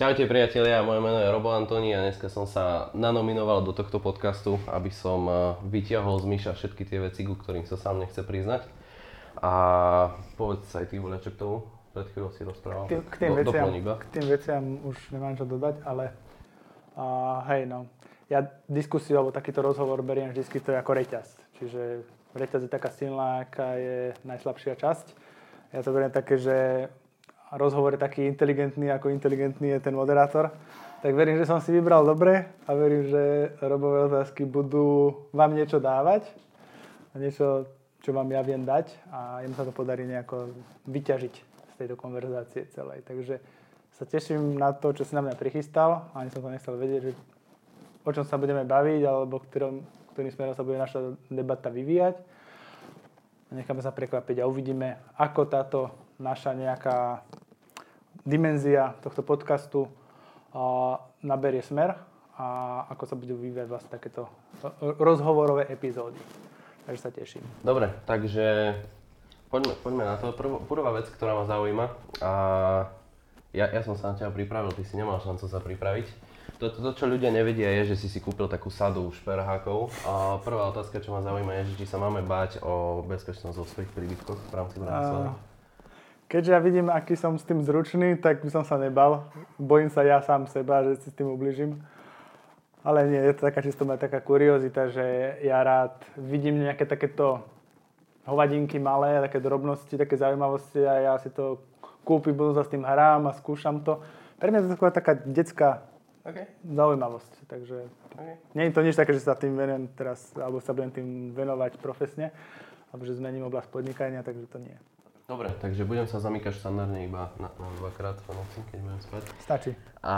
Čaute priatelia, moje meno je Robo Antoni a dneska som sa nanominoval do tohto podcastu, aby som eh, vytiahol z myša všetky tie veci, ku ktorým sa sám nechce priznať. A povedz sa aj ty, Voľa, čo k tomu? Pred chvíľou si rozprával. K, k, tým Do- veciam, k tým veciam už nemám čo dodať, ale uh, hej no, ja diskusiu alebo takýto rozhovor beriem vždy to ako reťaz. Čiže reťaz je taká silná, aká je najslabšia časť. Ja to beriem také, že rozhovor je taký inteligentný, ako inteligentný je ten moderátor. Tak verím, že som si vybral dobre a verím, že robové otázky budú vám niečo dávať a niečo, čo vám ja viem dať a im sa to podarí nejako vyťažiť z tejto konverzácie celej. Takže sa teším na to, čo si na mňa prichystal. Ani som to nechcel vedieť, že o čom sa budeme baviť alebo ktorom, ktorým smerom sa bude naša debata vyvíjať. Necháme sa prekvapiť a uvidíme, ako táto naša nejaká dimenzia tohto podcastu naberie smer a ako sa budú vyvíjať vlastne takéto rozhovorové epizódy. Takže sa teším. Dobre, takže poďme, poďme na to. Prv, prvá vec, ktorá ma zaujíma, a ja, ja som sa na teba pripravil, ty si nemal šancu sa pripraviť. To, to, to, čo ľudia nevedia, je, že si si kúpil takú sadu šperhákov. A prvá otázka, čo ma zaujíma, je, že či sa máme báť o bezpečnosť vo svojich príbytkoch v rámci Bratislavy. Keďže ja vidím, aký som s tým zručný, tak by som sa nebal. Bojím sa ja sám seba, že si s tým ubližím. Ale nie, je to taká čisto moja taká kuriozita, že ja rád vidím nejaké takéto hovadinky malé, také drobnosti, také zaujímavosti a ja si to kúpim, budú sa s tým hrám a skúšam to. Pre mňa je to taková taká detská Okay. zaujímavosť. Takže Okay. nie je to nič také, že sa tým venujem teraz, alebo sa budem tým venovať profesne, alebo že zmením oblasť podnikania, takže to nie. Dobre, takže budem sa zamykať štandardne iba na, na dvakrát v noci, keď budem spať. Stačí. A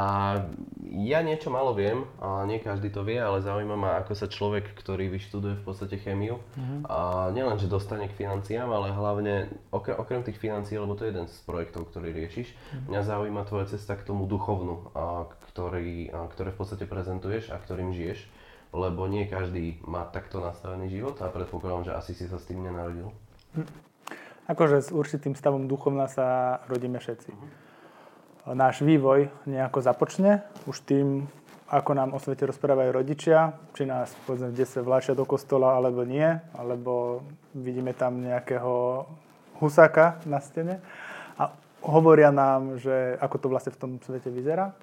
ja niečo malo viem, a nie každý to vie, ale zaujíma ma, ako sa človek, ktorý vyštuduje v podstate chémiu, a nielen, že dostane k financiám, ale hlavne okrem, okrem tých financií, lebo to je jeden z projektov, ktorý riešiš, mňa zaujíma tvoja cesta k tomu duchovnu, a, ktorý, a, ktoré v podstate prezentuješ a ktorým žiješ, lebo nie každý má takto nastavený život a predpokladám, že asi si sa s tým nenarodil. Akože s určitým stavom duchovna sa rodíme všetci. Náš vývoj nejako započne už tým, ako nám o svete rozprávajú rodičia, či nás povedzme v detstve vláčia do kostola alebo nie, alebo vidíme tam nejakého husáka na stene a hovoria nám, že ako to vlastne v tom svete vyzerá.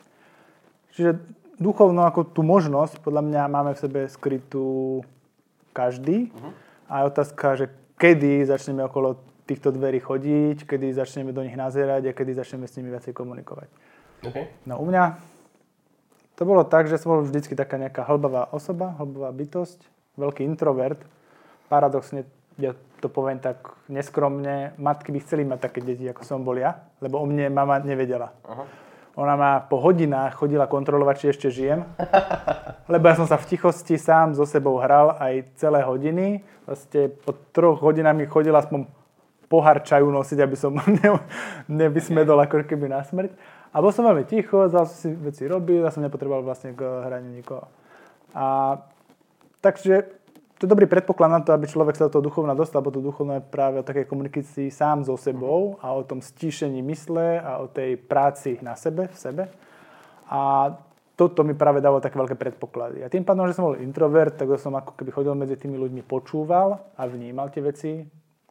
Čiže duchovno ako tú možnosť, podľa mňa máme v sebe skrytú každý. A je otázka, že kedy začneme okolo týchto dverí chodiť, kedy začneme do nich nazerať a kedy začneme s nimi viacej komunikovať. Okay. No u mňa to bolo tak, že som bol vždycky taká nejaká hlbavá osoba, hlbavá bytosť, veľký introvert. Paradoxne, ja to poviem tak neskromne, matky by chceli mať také deti, ako som bol ja, lebo o mne mama nevedela. Aha. Ona ma po hodinách chodila kontrolovať, či ešte žijem. Lebo ja som sa v tichosti sám so sebou hral aj celé hodiny. Vlastne po troch hodinách mi chodil aspoň pohár čaju nosiť, aby som ne, nevysmedol ako keby na smrť. A bol som veľmi ticho, zase si veci robil, ja som nepotreboval vlastne k hraniu nikoho. A takže to je dobrý predpoklad na to, aby človek sa do toho duchovna dostal, lebo to duchovno je práve o takej komunikácii sám so sebou a o tom stíšení mysle a o tej práci na sebe, v sebe. A toto mi práve dalo také veľké predpoklady. A tým pádom, že som bol introvert, tak som ako keby chodil medzi tými ľuďmi, počúval a vnímal tie veci.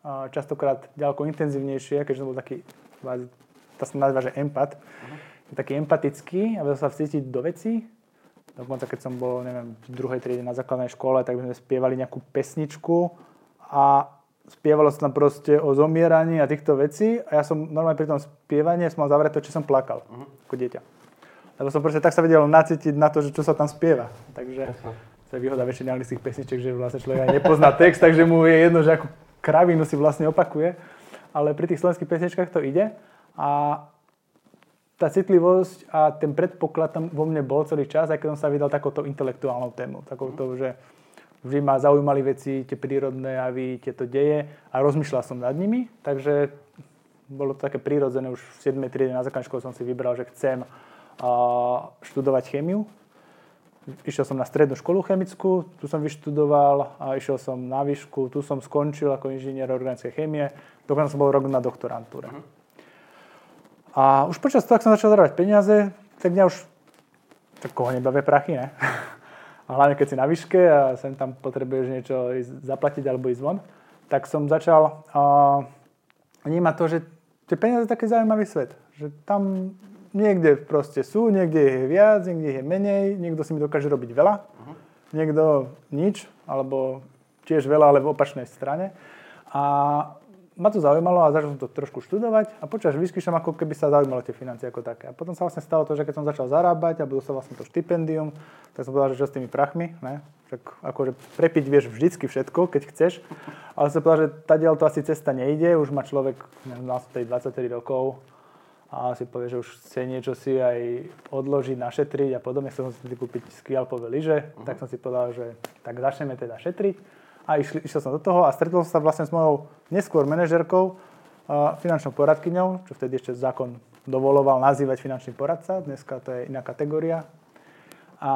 Častokrát ďaleko intenzívnejšie, keďže som bol taký, to sa nazýva, že empat, taký empatický a vedel sa vcítiť do vecí. Dokonca keď som bol, neviem, v druhej triede na základnej škole, tak sme spievali nejakú pesničku a spievalo sa tam proste o zomieraní a týchto vecí a ja som normálne pri tom spievaní som mal zavreté, či som plakal uh-huh. ako dieťa. Lebo som proste tak sa vedel nacítiť na to, že čo sa tam spieva. Takže to je výhoda väčšiny anglických pesničiek, že vlastne človek aj nepozná text, takže mu je jedno, že ako kravinu si vlastne opakuje. Ale pri tých slovenských pesničkách to ide. A tá citlivosť a ten predpoklad tam vo mne bol celý čas, aj keď som sa vydal takouto intelektuálnou tému. Takouto, že vždy ma zaujímali veci, tie prírodné javy, tieto deje a rozmýšľal som nad nimi. Takže bolo to také prírodzené, už v 7. triede na základnej škole som si vybral, že chcem študovať chémiu. Išiel som na strednú školu chemickú, tu som vyštudoval a išiel som na výšku, tu som skončil ako inžinier organickej chémie, dokonca som bol rok na doktorantúre. Uh-huh. A už počas toho, ak som začal zarábať peniaze, tak mňa už tak koho nebavia prachy, ne? A hlavne keď si na výške a sem tam potrebuješ niečo ísť zaplatiť alebo ísť von, tak som začal uh, vnímať to, že tie peniaze je taký zaujímavý svet. Že tam niekde proste sú, niekde je viac, niekde je menej, niekto si mi dokáže robiť veľa, uh-huh. niekto nič, alebo tiež veľa, ale v opačnej strane. A ma to zaujímalo a začal som to trošku študovať a počas výšky som ako keby sa zaujímalo tie financie ako také. A potom sa vlastne stalo to, že keď som začal zarábať a dostal vlastne to štipendium, tak som povedal, že čo s tými prachmi, ne? Tak akože prepiť vieš vždycky všetko, keď chceš. Ale som povedal, že tadiaľ to asi cesta nejde, už má človek, neviem, 23 rokov a si povie, že už chce niečo si aj odložiť, našetriť a podobne. Chcel som si kúpiť skialpové lyže, uh-huh. tak som si povedal, že tak začneme teda šetriť a išli, išiel som do toho a stretol som sa vlastne s mojou neskôr manažerkou, finančnou poradkyňou, čo vtedy ešte zákon dovoloval nazývať finančný poradca, dneska to je iná kategória. A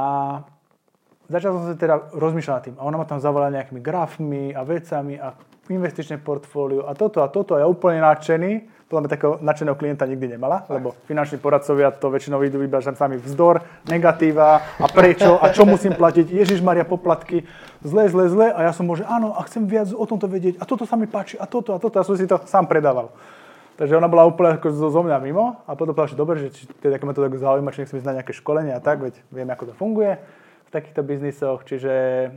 začal som sa teda rozmýšľať nad tým. A ona ma tam zavolala nejakými grafmi a vecami a investičné portfólio. A toto a toto. A ja úplne nadšený. Podľa mňa takého nadšeného klienta nikdy nemala, lebo finanční poradcovia to väčšinou idú iba sami vzdor, negatíva. A prečo? A čo musím platiť, Ježiš Maria poplatky, zle, zle, zle. A ja som môže, áno, a chcem viac o tomto vedieť. A toto sa mi páči a toto a toto. A som si to sám predával. Takže ona bola úplne ako zo, zo mňa mimo. A potom povedala, že dobre, že či teda, ma to tak zaujíma, či nechcem ísť na nejaké školenie a tak, veď vieme, ako to funguje v takýchto biznisoch, čiže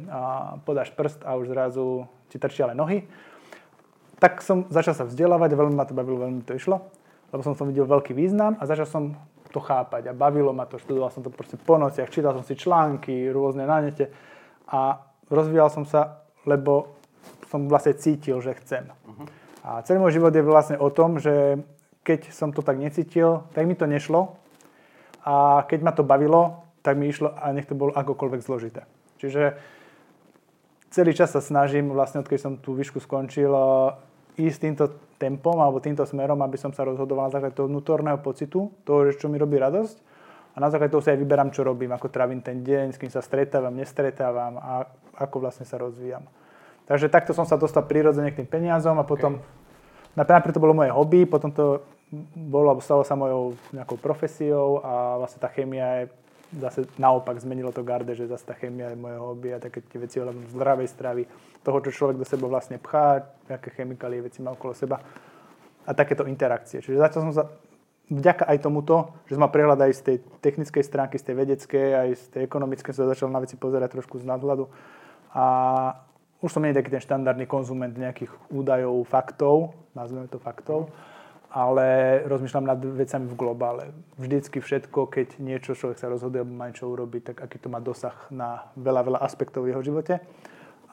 a, podáš prst a už zrazu ti trčia len nohy tak som začal sa vzdelávať a veľmi ma to bavilo, veľmi to išlo, lebo som som videl veľký význam a začal som to chápať a bavilo ma to, študoval som to proste po nociach, čítal som si články rôzne na nete a rozvíjal som sa, lebo som vlastne cítil, že chcem. Uh-huh. A celý môj život je vlastne o tom, že keď som to tak necítil, tak mi to nešlo a keď ma to bavilo, tak mi išlo a nech to bolo akokoľvek zložité. Čiže celý čas sa snažím, vlastne odkedy som tú výšku skončil, ísť týmto tempom alebo týmto smerom, aby som sa rozhodoval na základe toho vnútorného pocitu, toho, čo mi robí radosť. A na základe toho si aj vyberám, čo robím, ako trávim ten deň, s kým sa stretávam, nestretávam a ako vlastne sa rozvíjam. Takže takto som sa dostal prirodzene k tým peniazom a potom, okay. napríklad to bolo moje hobby, potom to bolo, stalo sa mojou nejakou profesiou a vlastne tá chémia je zase naopak zmenilo to garde, že zase tá chemia je moje hobby a také tie veci ohľadom zdravej stravy, toho, čo človek do seba vlastne pchá, aké chemikálie veci má okolo seba a takéto interakcie. Čiže začal som sa vďaka aj tomuto, že som mal prehľad aj z tej technickej stránky, z tej vedeckej, aj z tej ekonomickej, som začal na veci pozerať trošku z nadhľadu. A už som nie taký ten štandardný konzument nejakých údajov, faktov, nazveme to faktov, ale rozmýšľam nad vecami v globále. Vždycky všetko, keď niečo človek sa rozhoduje alebo má niečo urobiť, tak aký to má dosah na veľa, veľa aspektov v jeho živote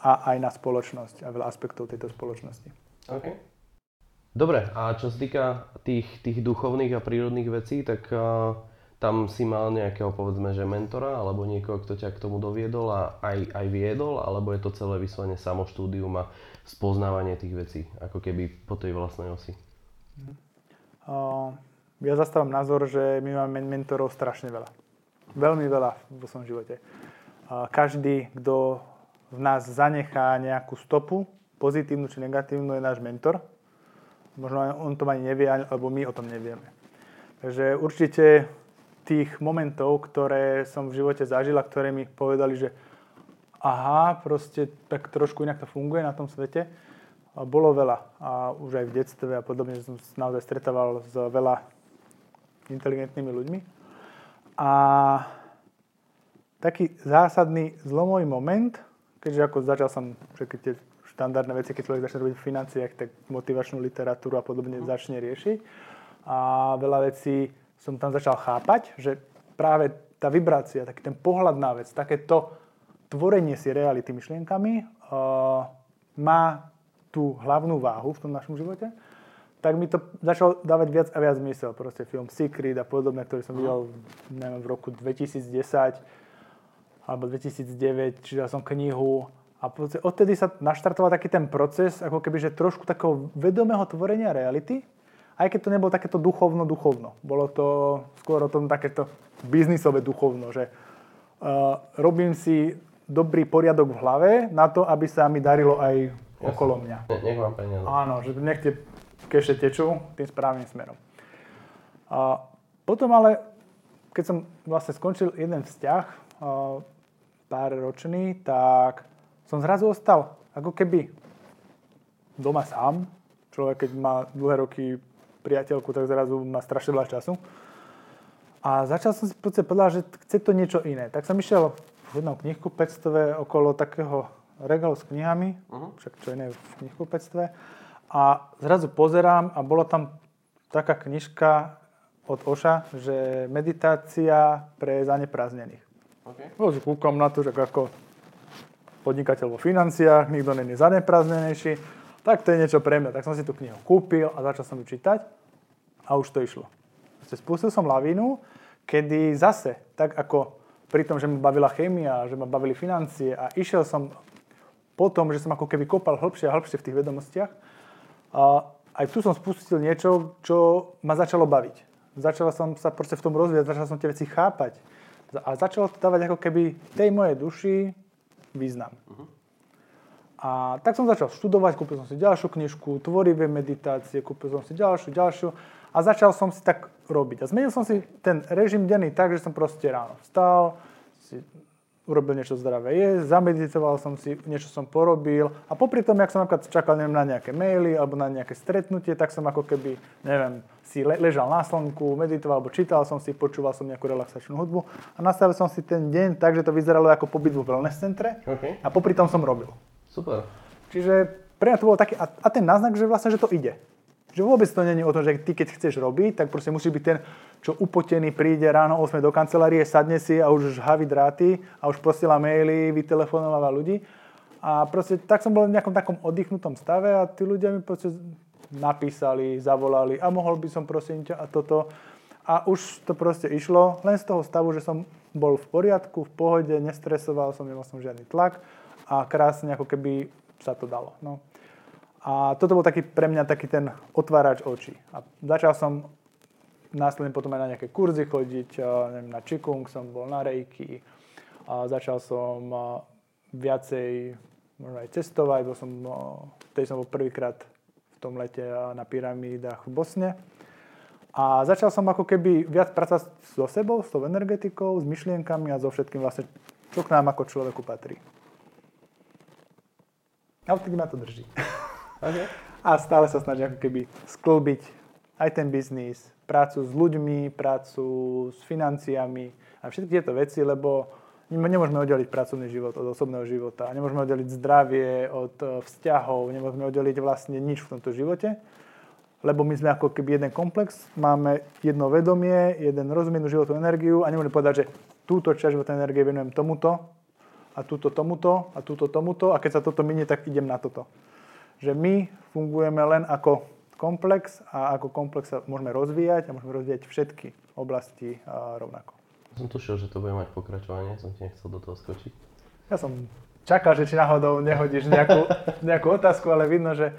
a aj na spoločnosť a veľa aspektov tejto spoločnosti. OK. Dobre, a čo sa týka tých, tých duchovných a prírodných vecí, tak uh, tam si mal nejakého, povedzme, že mentora, alebo niekoho, kto ťa k tomu doviedol a aj, aj viedol, alebo je to celé vyslovene samoštúdium a spoznávanie tých vecí, ako keby po tej vlastnej osi? Mm. Ja zastávam názor, že my máme mentorov strašne veľa. Veľmi veľa vo svojom živote. Každý, kto v nás zanechá nejakú stopu, pozitívnu či negatívnu, je náš mentor. Možno on to ani nevie, alebo my o tom nevieme. Takže určite tých momentov, ktoré som v živote zažil a ktoré mi povedali, že aha, proste tak trošku inak to funguje na tom svete, bolo veľa. A už aj v detstve a podobne som naozaj stretával s veľa inteligentnými ľuďmi. A taký zásadný zlomový moment, keďže ako začal som všetky tie štandardné veci, keď človek začne robiť v financiách, tak motivačnú literatúru a podobne uh-huh. začne riešiť. A veľa vecí som tam začal chápať, že práve tá vibrácia, taký ten pohľad na vec, takéto tvorenie si reality myšlienkami uh, má tú hlavnú váhu v tom našom živote, tak mi to začalo dávať viac a viac zmysel. Proste film Secret a podobne, ktorý som videl neviem, v roku 2010 alebo 2009, čítal som knihu a odtedy sa naštartoval taký ten proces, ako keby, že trošku takého vedomého tvorenia reality, aj keď to nebolo takéto duchovno-duchovno. Bolo to skôr o tom takéto biznisové duchovno, že uh, robím si dobrý poriadok v hlave na to, aby sa mi darilo aj okolo mňa. Ne, nech mám peniaze. Áno, že nech tie keše tečú tým správnym smerom. A potom ale keď som vlastne skončil jeden vzťah, pár ročný, tak som zrazu ostal ako keby doma sám. Človek, keď má dlhé roky priateľku, tak zrazu má strašne veľa času. A začal som si povedať, že chce to niečo iné. Tak som išiel v jednom knihkupectve okolo takého regálu s knihami, uh-huh. však čo iné v knihkupectve. A zrazu pozerám a bola tam taká knižka od Oša, že meditácia pre zaneprázdnených. Okay. No, kúkam na to, že ako podnikateľ vo financiách, nikto není zaneprázdnenejší, tak to je niečo pre mňa. Tak som si tú knihu kúpil a začal som ju čítať a už to išlo. Spustil som lavínu, kedy zase, tak ako pri tom, že ma bavila chémia, že ma bavili financie a išiel som po tom, že som ako keby kopal hĺbšie a hĺbšie v tých vedomostiach, a aj tu som spustil niečo, čo ma začalo baviť. Začal som sa proste v tom rozvíjať, začal som tie veci chápať a začalo to dávať ako keby tej mojej duši význam. Uh-huh. A tak som začal študovať, kúpil som si ďalšiu knižku, tvorivé meditácie, kúpil som si ďalšiu, ďalšiu a začal som si tak robiť. A zmenil som si ten režim denný tak, že som proste ráno vstal, si urobil niečo zdravé jesť, zameditoval som si, niečo som porobil a popri tom, jak som napríklad čakal neviem, na nejaké maily alebo na nejaké stretnutie, tak som ako keby, neviem, si le- ležal na slnku, meditoval alebo čítal som si, počúval som nejakú relaxačnú hudbu a nastavil som si ten deň tak, že to vyzeralo ako pobyt vo wellness centre okay. a popri tom som robil. Super. Čiže pre mňa to bolo taký, a, a ten náznak, že vlastne, že to ide. Že vôbec to není o tom, že ty keď chceš robiť, tak proste musí byť ten, čo upotený príde ráno 8 do kancelárie, sadne si a už žhaví dráty a už posiela maily, vytelefonováva ľudí. A proste tak som bol v nejakom takom oddychnutom stave a tí ľudia mi proste napísali, zavolali a mohol by som prosím ťa a toto. A už to proste išlo len z toho stavu, že som bol v poriadku, v pohode, nestresoval som, nemal som žiadny tlak a krásne ako keby sa to dalo. No. A toto bol taký pre mňa taký ten otvárač očí. A začal som následne potom aj na nejaké kurzy chodiť, neviem, na Qigong som bol, na Reiki. A začal som viacej možno aj cestovať, bol som, tej som bol prvýkrát v tom lete na pyramídach v Bosne. A začal som ako keby viac pracovať so sebou, s tou energetikou, s myšlienkami a so všetkým vlastne, čo k nám ako človeku patrí. A odtedy ma to drží. Okay. A stále sa snažím ako keby sklbiť aj ten biznis, prácu s ľuďmi, prácu s financiami a všetky tieto veci, lebo nemôžeme oddeliť pracovný život od osobného života, nemôžeme oddeliť zdravie od e, vzťahov, nemôžeme oddeliť vlastne nič v tomto živote, lebo my sme ako keby jeden komplex, máme jedno vedomie, jeden rozumienú životnú energiu a nemôžeme povedať, že túto časť životnej energie venujem tomuto a túto tomuto a túto tomuto a keď sa toto minie, tak idem na toto že my fungujeme len ako komplex a ako komplex sa môžeme rozvíjať a môžeme rozvíjať všetky oblasti rovnako. Som tušil, že to bude mať pokračovanie, som ti nechcel do toho skočiť. Ja som čakal, že či náhodou nehodíš nejakú, nejakú otázku, ale vidno, že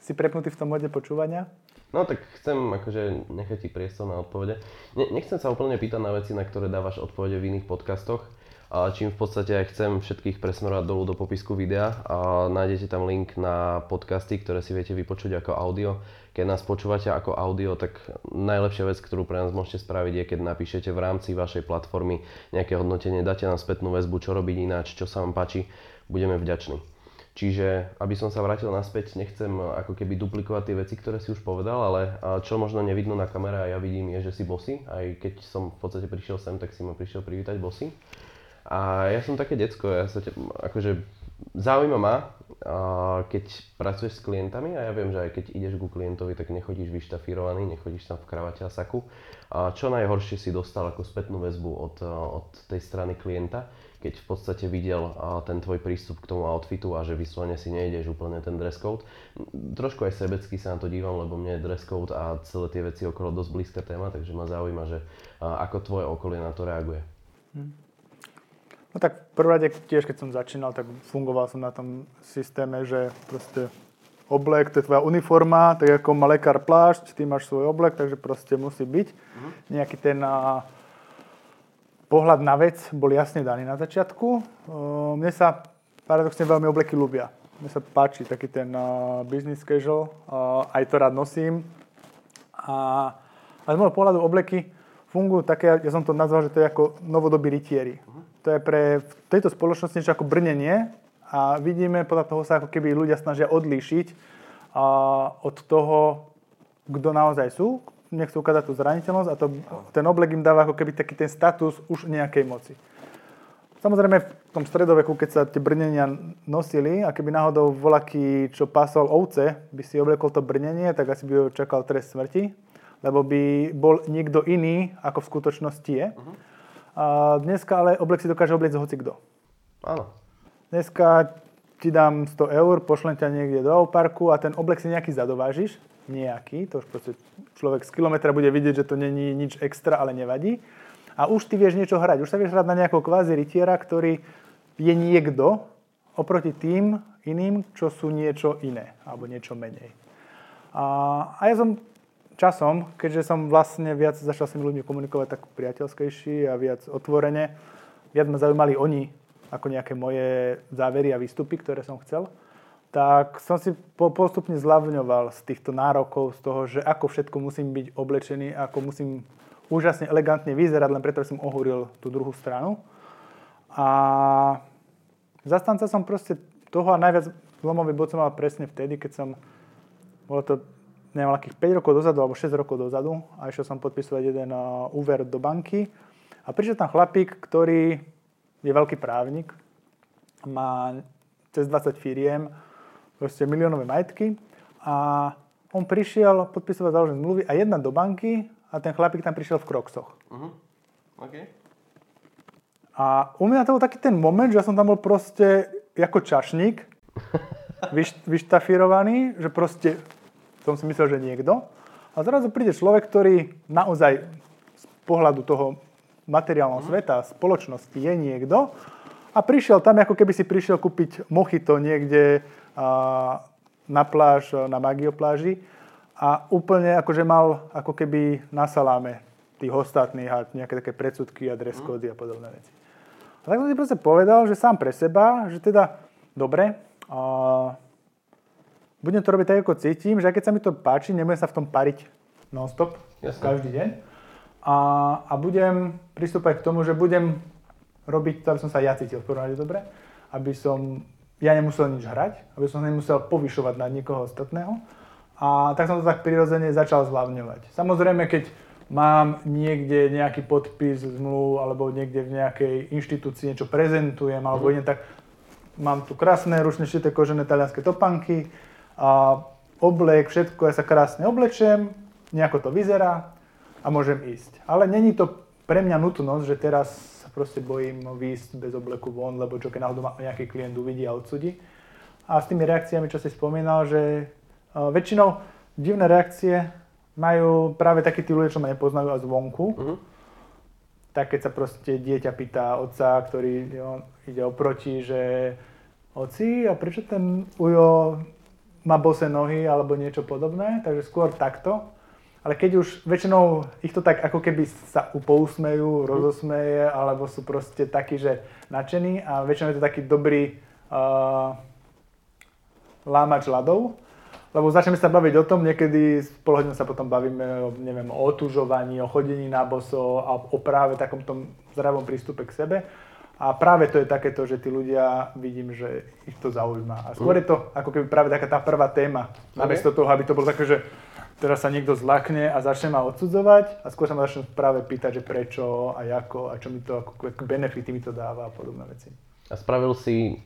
si prepnutý v tom mode počúvania. No tak chcem akože nechať ti priestor na odpovede. Ne, nechcem sa úplne pýtať na veci, na ktoré dávaš odpovede v iných podcastoch, čím v podstate aj chcem všetkých presmerovať dolu do popisku videa a nájdete tam link na podcasty, ktoré si viete vypočuť ako audio. Keď nás počúvate ako audio, tak najlepšia vec, ktorú pre nás môžete spraviť je, keď napíšete v rámci vašej platformy nejaké hodnotenie, dáte nám spätnú väzbu, čo robiť ináč, čo sa vám páči, budeme vďační. Čiže, aby som sa vrátil naspäť, nechcem ako keby duplikovať tie veci, ktoré si už povedal, ale čo možno nevidno na kamere a ja vidím je, že si bosy. Aj keď som v podstate prišiel sem, tak si ma prišiel privítať bosy. A ja som také decko, ja sa te, akože zaujíma ma, keď pracuješ s klientami a ja viem, že aj keď ideš ku klientovi, tak nechodíš vyštafírovaný, nechodíš tam v kravate a saku. A čo najhoršie si dostal ako spätnú väzbu od, od tej strany klienta, keď v podstate videl ten tvoj prístup k tomu outfitu a že vyslovene si nejdeš úplne ten dress code. Trošku aj sebecky sa na to dívam, lebo mne je dress code a celé tie veci okolo dosť blízka téma, takže ma zaujíma, že ako tvoje okolie na to reaguje. Hmm. No tak v prvom rade tiež, keď som začínal, tak fungoval som na tom systéme, že proste oblek, to je tvoja uniforma, tak ako má lekár plášť, ty máš svoj oblek, takže proste musí byť. Uh-huh. Nejaký ten a, pohľad na vec bol jasne daný na začiatku. Uh, mne sa paradoxne veľmi obleky ľúbia. Mne sa páči taký ten uh, business casual, uh, aj to rád nosím. A, a z môjho pohľadu obleky fungujú také, ja som to nazval, že to je ako novodobí rytieri. To je pre v tejto spoločnosti niečo ako brnenie a vidíme, podľa toho sa ako keby ľudia snažia odlíšiť a, od toho, kto naozaj sú, nechcú ukázať tú zraniteľnosť a to, ten oblek im dáva ako keby taký ten status už nejakej moci. Samozrejme v tom stredoveku, keď sa tie brnenia nosili a keby náhodou volaký, čo pásol ovce, by si oblekol to brnenie, tak asi by ho čakal trest smrti, lebo by bol niekto iný, ako v skutočnosti je. Uh-huh. A dneska ale oblek si dokáže obliecť hoci kto. Áno. Dneska ti dám 100 eur, pošlem ťa niekde do parku a ten oblek si nejaký zadovážiš, nejaký, to už proste človek z kilometra bude vidieť, že to není nič extra, ale nevadí a už ty vieš niečo hrať. Už sa vieš hrať na nejakého kvázi rytiera, ktorý je niekto oproti tým iným, čo sú niečo iné alebo niečo menej. A, a ja som časom, keďže som vlastne viac začal s tými ľuďmi komunikovať tak priateľskejší a viac otvorene, viac ma zaujímali oni ako nejaké moje závery a výstupy, ktoré som chcel, tak som si postupne zľavňoval z týchto nárokov, z toho, že ako všetko musím byť oblečený, ako musím úžasne elegantne vyzerať, len preto, že som ohúril tú druhú stranu. A zastanca som proste toho a najviac zlomový bod som mal presne vtedy, keď som, bolo to neviem, akých 5 rokov dozadu alebo 6 rokov dozadu a išiel som podpisovať jeden uh, úver do banky a prišiel tam chlapík, ktorý je veľký právnik, má cez 20 firiem, proste miliónové majetky a on prišiel podpisovať založené zmluvy a jedna do banky a ten chlapík tam prišiel v kroksoch. Uh-huh. Okay. A u mňa to bol taký ten moment, že ja som tam bol proste ako čašník, vyš, vyštafírovaný, že proste som si myslel, že niekto. A zrazu príde človek, ktorý naozaj z pohľadu toho materiálneho uh-huh. sveta, spoločnosti je niekto a prišiel tam, ako keby si prišiel kúpiť mochito niekde a, na pláž, na Magiopláži a úplne akože mal ako keby na saláme tých ostatných a nejaké také predsudky a dress cody a podobné veci. A tak som si proste povedal, že sám pre seba, že teda dobre, a budem to robiť tak, ako cítim, že keď sa mi to páči, nebudem sa v tom pariť non-stop, Jasne. každý deň. A, a budem pristúpať k tomu, že budem robiť to, aby som sa ja cítil v prvom dobre, aby som ja nemusel nič hrať, aby som nemusel povyšovať na nikoho ostatného, a tak som to tak prirodzene začal zľavňovať. Samozrejme, keď mám niekde nejaký podpis zmluv alebo niekde v nejakej inštitúcii niečo prezentujem alebo mm. idem, tak mám tu krásne ručne šité kožené talianské topanky a oblek, všetko, ja sa krásne oblečem, nejako to vyzerá a môžem ísť. Ale není to pre mňa nutnosť, že teraz sa proste bojím výjsť bez obleku von, lebo čo keď náhodou ma nejaký klient uvidí a odsudí. A s tými reakciami, čo si spomínal, že Väčšinou divné reakcie majú práve takí tí ľudia, čo ma nepoznajú a zvonku. Uh-huh. Tak keď sa proste dieťa pýta otca, ktorý jo, ide oproti, že oci, a prečo ten ujo má bose nohy alebo niečo podobné, takže skôr takto. Ale keď už väčšinou ich to tak ako keby sa upousmejú, rozosmeje, alebo sú proste takí, že nadšení a väčšinou je to taký dobrý uh, lámač ľadov, lebo začneme sa baviť o tom, niekedy pol hodinu sa potom bavíme o, neviem, o otužovaní, o chodení na boso a o práve takomto zdravom prístupe k sebe. A práve to je takéto, že tí ľudia, vidím, že ich to zaujíma. A skôr je to ako keby práve taká tá prvá téma. Namiesto toho, aby to bolo také, že teraz sa niekto zlakne a začne ma odsudzovať a skôr sa ma začne práve pýtať, že prečo a ako a čo mi to, ako benefity mi to dáva a podobné veci. A spravil si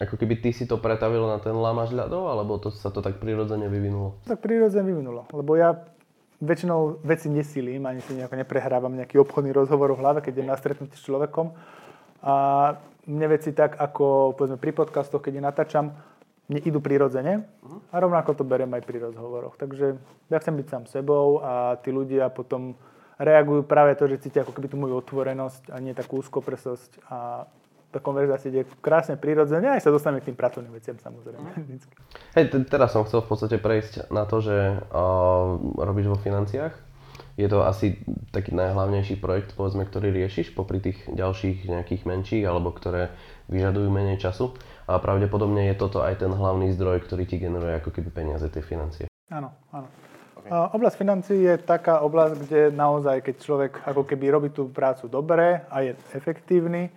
ako keby ty si to pretavil na ten lamaž ľadov, alebo to sa to tak prirodzene vyvinulo? Tak prirodzene vyvinulo, lebo ja väčšinou veci nesilím, ani si nejako neprehrávam nejaký obchodný rozhovor v hlave, keď idem na stretnutie s človekom. A mne veci tak, ako povedzme pri podcastoch, keď ich natáčam, mne idú prirodzene a rovnako to berem aj pri rozhovoroch. Takže ja chcem byť sám sebou a tí ľudia potom reagujú práve to, že cítia ako keby tú moju otvorenosť a nie takú úzkoprsosť a tá konverzácia ide krásne prirodzene, aj sa dostaneme k tým pracovným veciam samozrejme. Mm. Hej, teraz som chcel v podstate prejsť na to, že uh, robíš vo financiách. Je to asi taký najhlavnejší projekt, povedzme, ktorý riešiš popri tých ďalších nejakých menších, alebo ktoré vyžadujú menej času. A pravdepodobne je toto aj ten hlavný zdroj, ktorý ti generuje ako keby peniaze, tie financie. Áno, áno. Okay. Oblasť financií je taká oblasť, kde naozaj, keď človek ako keby robí tú prácu dobre a je efektívny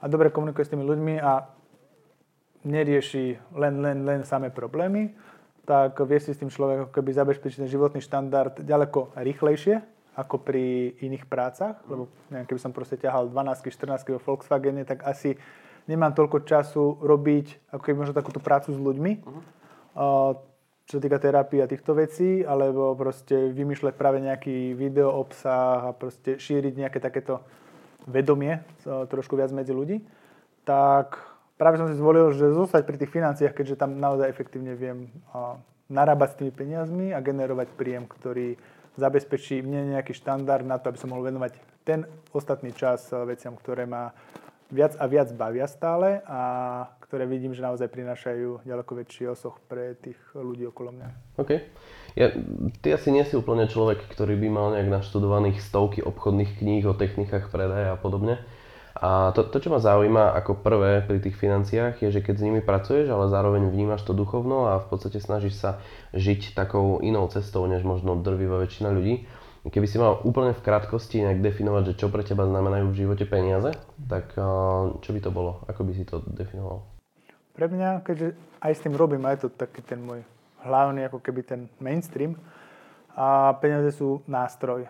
a dobre komunikuje s tými ľuďmi a nerieši len, len, len samé problémy, tak vie si s tým človek keby zabezpečiť životný štandard ďaleko rýchlejšie ako pri iných prácach, lebo neviem, keby som proste ťahal 12 14 vo Volkswagene, tak asi nemám toľko času robiť ako keby možno takúto prácu s ľuďmi. Uh-huh čo sa týka terapie a týchto vecí, alebo proste vymýšľať práve nejaký video obsah a proste šíriť nejaké takéto vedomie trošku viac medzi ľudí, tak práve som si zvolil, že zostať pri tých financiách, keďže tam naozaj efektívne viem narábať s tými peniazmi a generovať príjem, ktorý zabezpečí mne nejaký štandard na to, aby som mohol venovať ten ostatný čas veciam, ktoré ma viac a viac bavia stále a ktoré vidím, že naozaj prinášajú ďaleko väčší osoch pre tých ľudí okolo mňa. OK. Ja, ty asi nie si úplne človek, ktorý by mal nejak naštudovaných stovky obchodných kníh o technikách predaja a podobne. A to, to, čo ma zaujíma ako prvé pri tých financiách, je, že keď s nimi pracuješ, ale zároveň vnímaš to duchovno a v podstate snažíš sa žiť takou inou cestou, než možno drvivá väčšina ľudí. Keby si mal úplne v krátkosti nejak definovať, že čo pre teba znamenajú v živote peniaze, tak čo by to bolo? Ako by si to definoval? Pre mňa, keďže aj s tým robím, aj to taký ten môj hlavný, ako keby ten mainstream, a peniaze sú nástroj.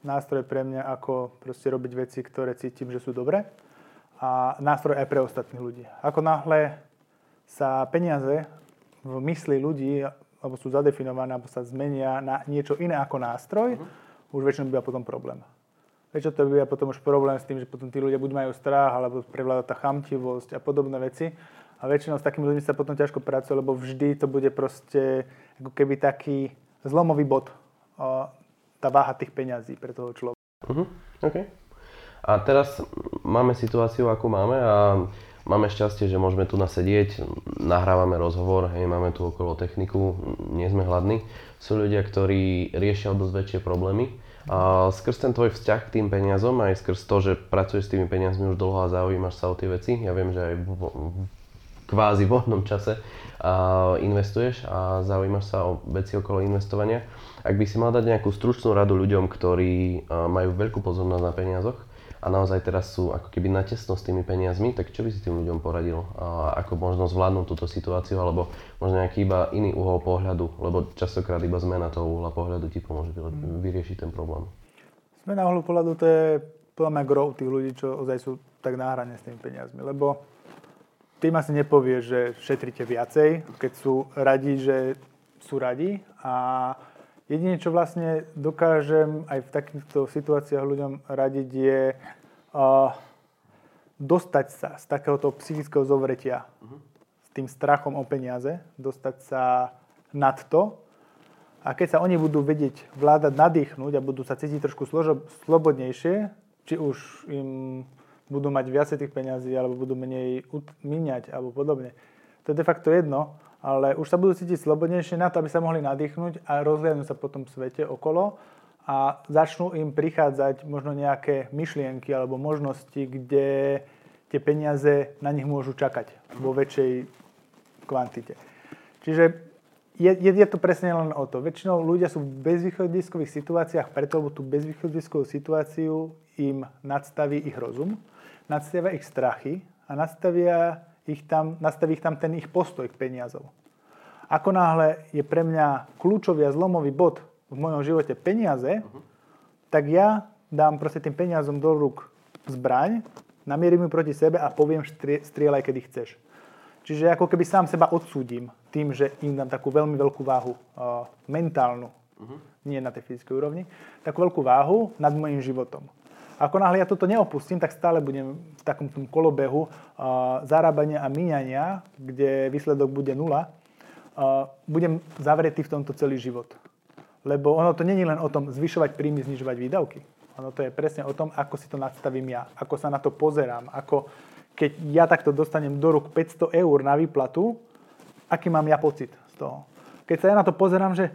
Nástroj pre mňa, ako proste robiť veci, ktoré cítim, že sú dobré. A nástroj aj pre ostatných ľudí. Ako náhle sa peniaze v mysli ľudí, alebo sú zadefinované, alebo sa zmenia na niečo iné ako nástroj, uh-huh. už väčšinou býva potom problém. Väčšinou to býva potom už problém s tým, že potom tí ľudia buď majú strach, alebo prevláda tá chamtivosť a podobné veci. A väčšinou s takými ľuďmi sa potom ťažko pracuje, lebo vždy to bude proste ako keby taký zlomový bod. Tá váha tých peňazí pre toho človeka. Uh-huh. Okay. A teraz máme situáciu, ako máme a máme šťastie, že môžeme tu nasedieť, nahrávame rozhovor, hej, máme tu okolo techniku, nie sme hladní. Sú ľudia, ktorí riešia dosť väčšie problémy. A skrz ten tvoj vzťah k tým peniazom, aj skrz to, že pracuješ s tými peniazmi už dlho a zaujímaš sa o tie veci, ja viem, že aj v, kvázi voľnom čase a investuješ a zaujímaš sa o veci okolo investovania. Ak by si mal dať nejakú stručnú radu ľuďom, ktorí majú veľkú pozornosť na peniazoch a naozaj teraz sú ako keby natesno s tými peniazmi, tak čo by si tým ľuďom poradil? A ako možno zvládnuť túto situáciu alebo možno nejaký iba iný uhol pohľadu, lebo častokrát iba zmena toho uhla pohľadu ti pomôže mm. vyriešiť ten problém. Zmena uhlu pohľadu to je podľa mňa gro tých ľudí, čo ozaj sú tak náhrane s tými peniazmi, lebo tým asi nepovie, že šetrite viacej, keď sú radi, že sú radi. A jedine, čo vlastne dokážem aj v takýchto situáciách ľuďom radiť, je uh, dostať sa z takéhoto psychického zovretia uh-huh. s tým strachom o peniaze, dostať sa nad to. A keď sa oni budú vedieť vládať, nadýchnuť a budú sa cítiť trošku složo, slobodnejšie, či už im budú mať viacej tých peňazí alebo budú menej míňať alebo podobne. To je de facto jedno, ale už sa budú cítiť slobodnejšie na to, aby sa mohli nadýchnuť a rozhľadnúť sa po tom svete okolo a začnú im prichádzať možno nejaké myšlienky alebo možnosti, kde tie peniaze na nich môžu čakať vo väčšej kvantite. Čiže je, je, je to presne len o to. Väčšinou ľudia sú v bezvýchodiskových situáciách preto, lebo tú bezvýchodiskovú situáciu im nadstaví ich rozum nastavia ich strachy a nastavia ich tam, nastaví ich tam ten ich postoj k peniazom. Ako náhle je pre mňa kľúčový a zlomový bod v mojom živote peniaze, tak ja dám proste tým peniazom do rúk zbraň, namierim ju proti sebe a poviem strieľaj, kedy chceš. Čiže ako keby sám seba odsúdim tým, že im dám takú veľmi veľkú váhu uh, mentálnu, uh-huh. nie na tej fyzickej úrovni, takú veľkú váhu nad môjim životom. Ako náhle ja toto neopustím, tak stále budem v takom tom kolobehu uh, zarábania a míňania, kde výsledok bude nula. Uh, budem zavretý v tomto celý život. Lebo ono to není len o tom zvyšovať príjmy, znižovať výdavky. Ono to je presne o tom, ako si to nastavím ja, ako sa na to pozerám, ako keď ja takto dostanem do rúk 500 eur na výplatu, aký mám ja pocit z toho. Keď sa ja na to pozerám, že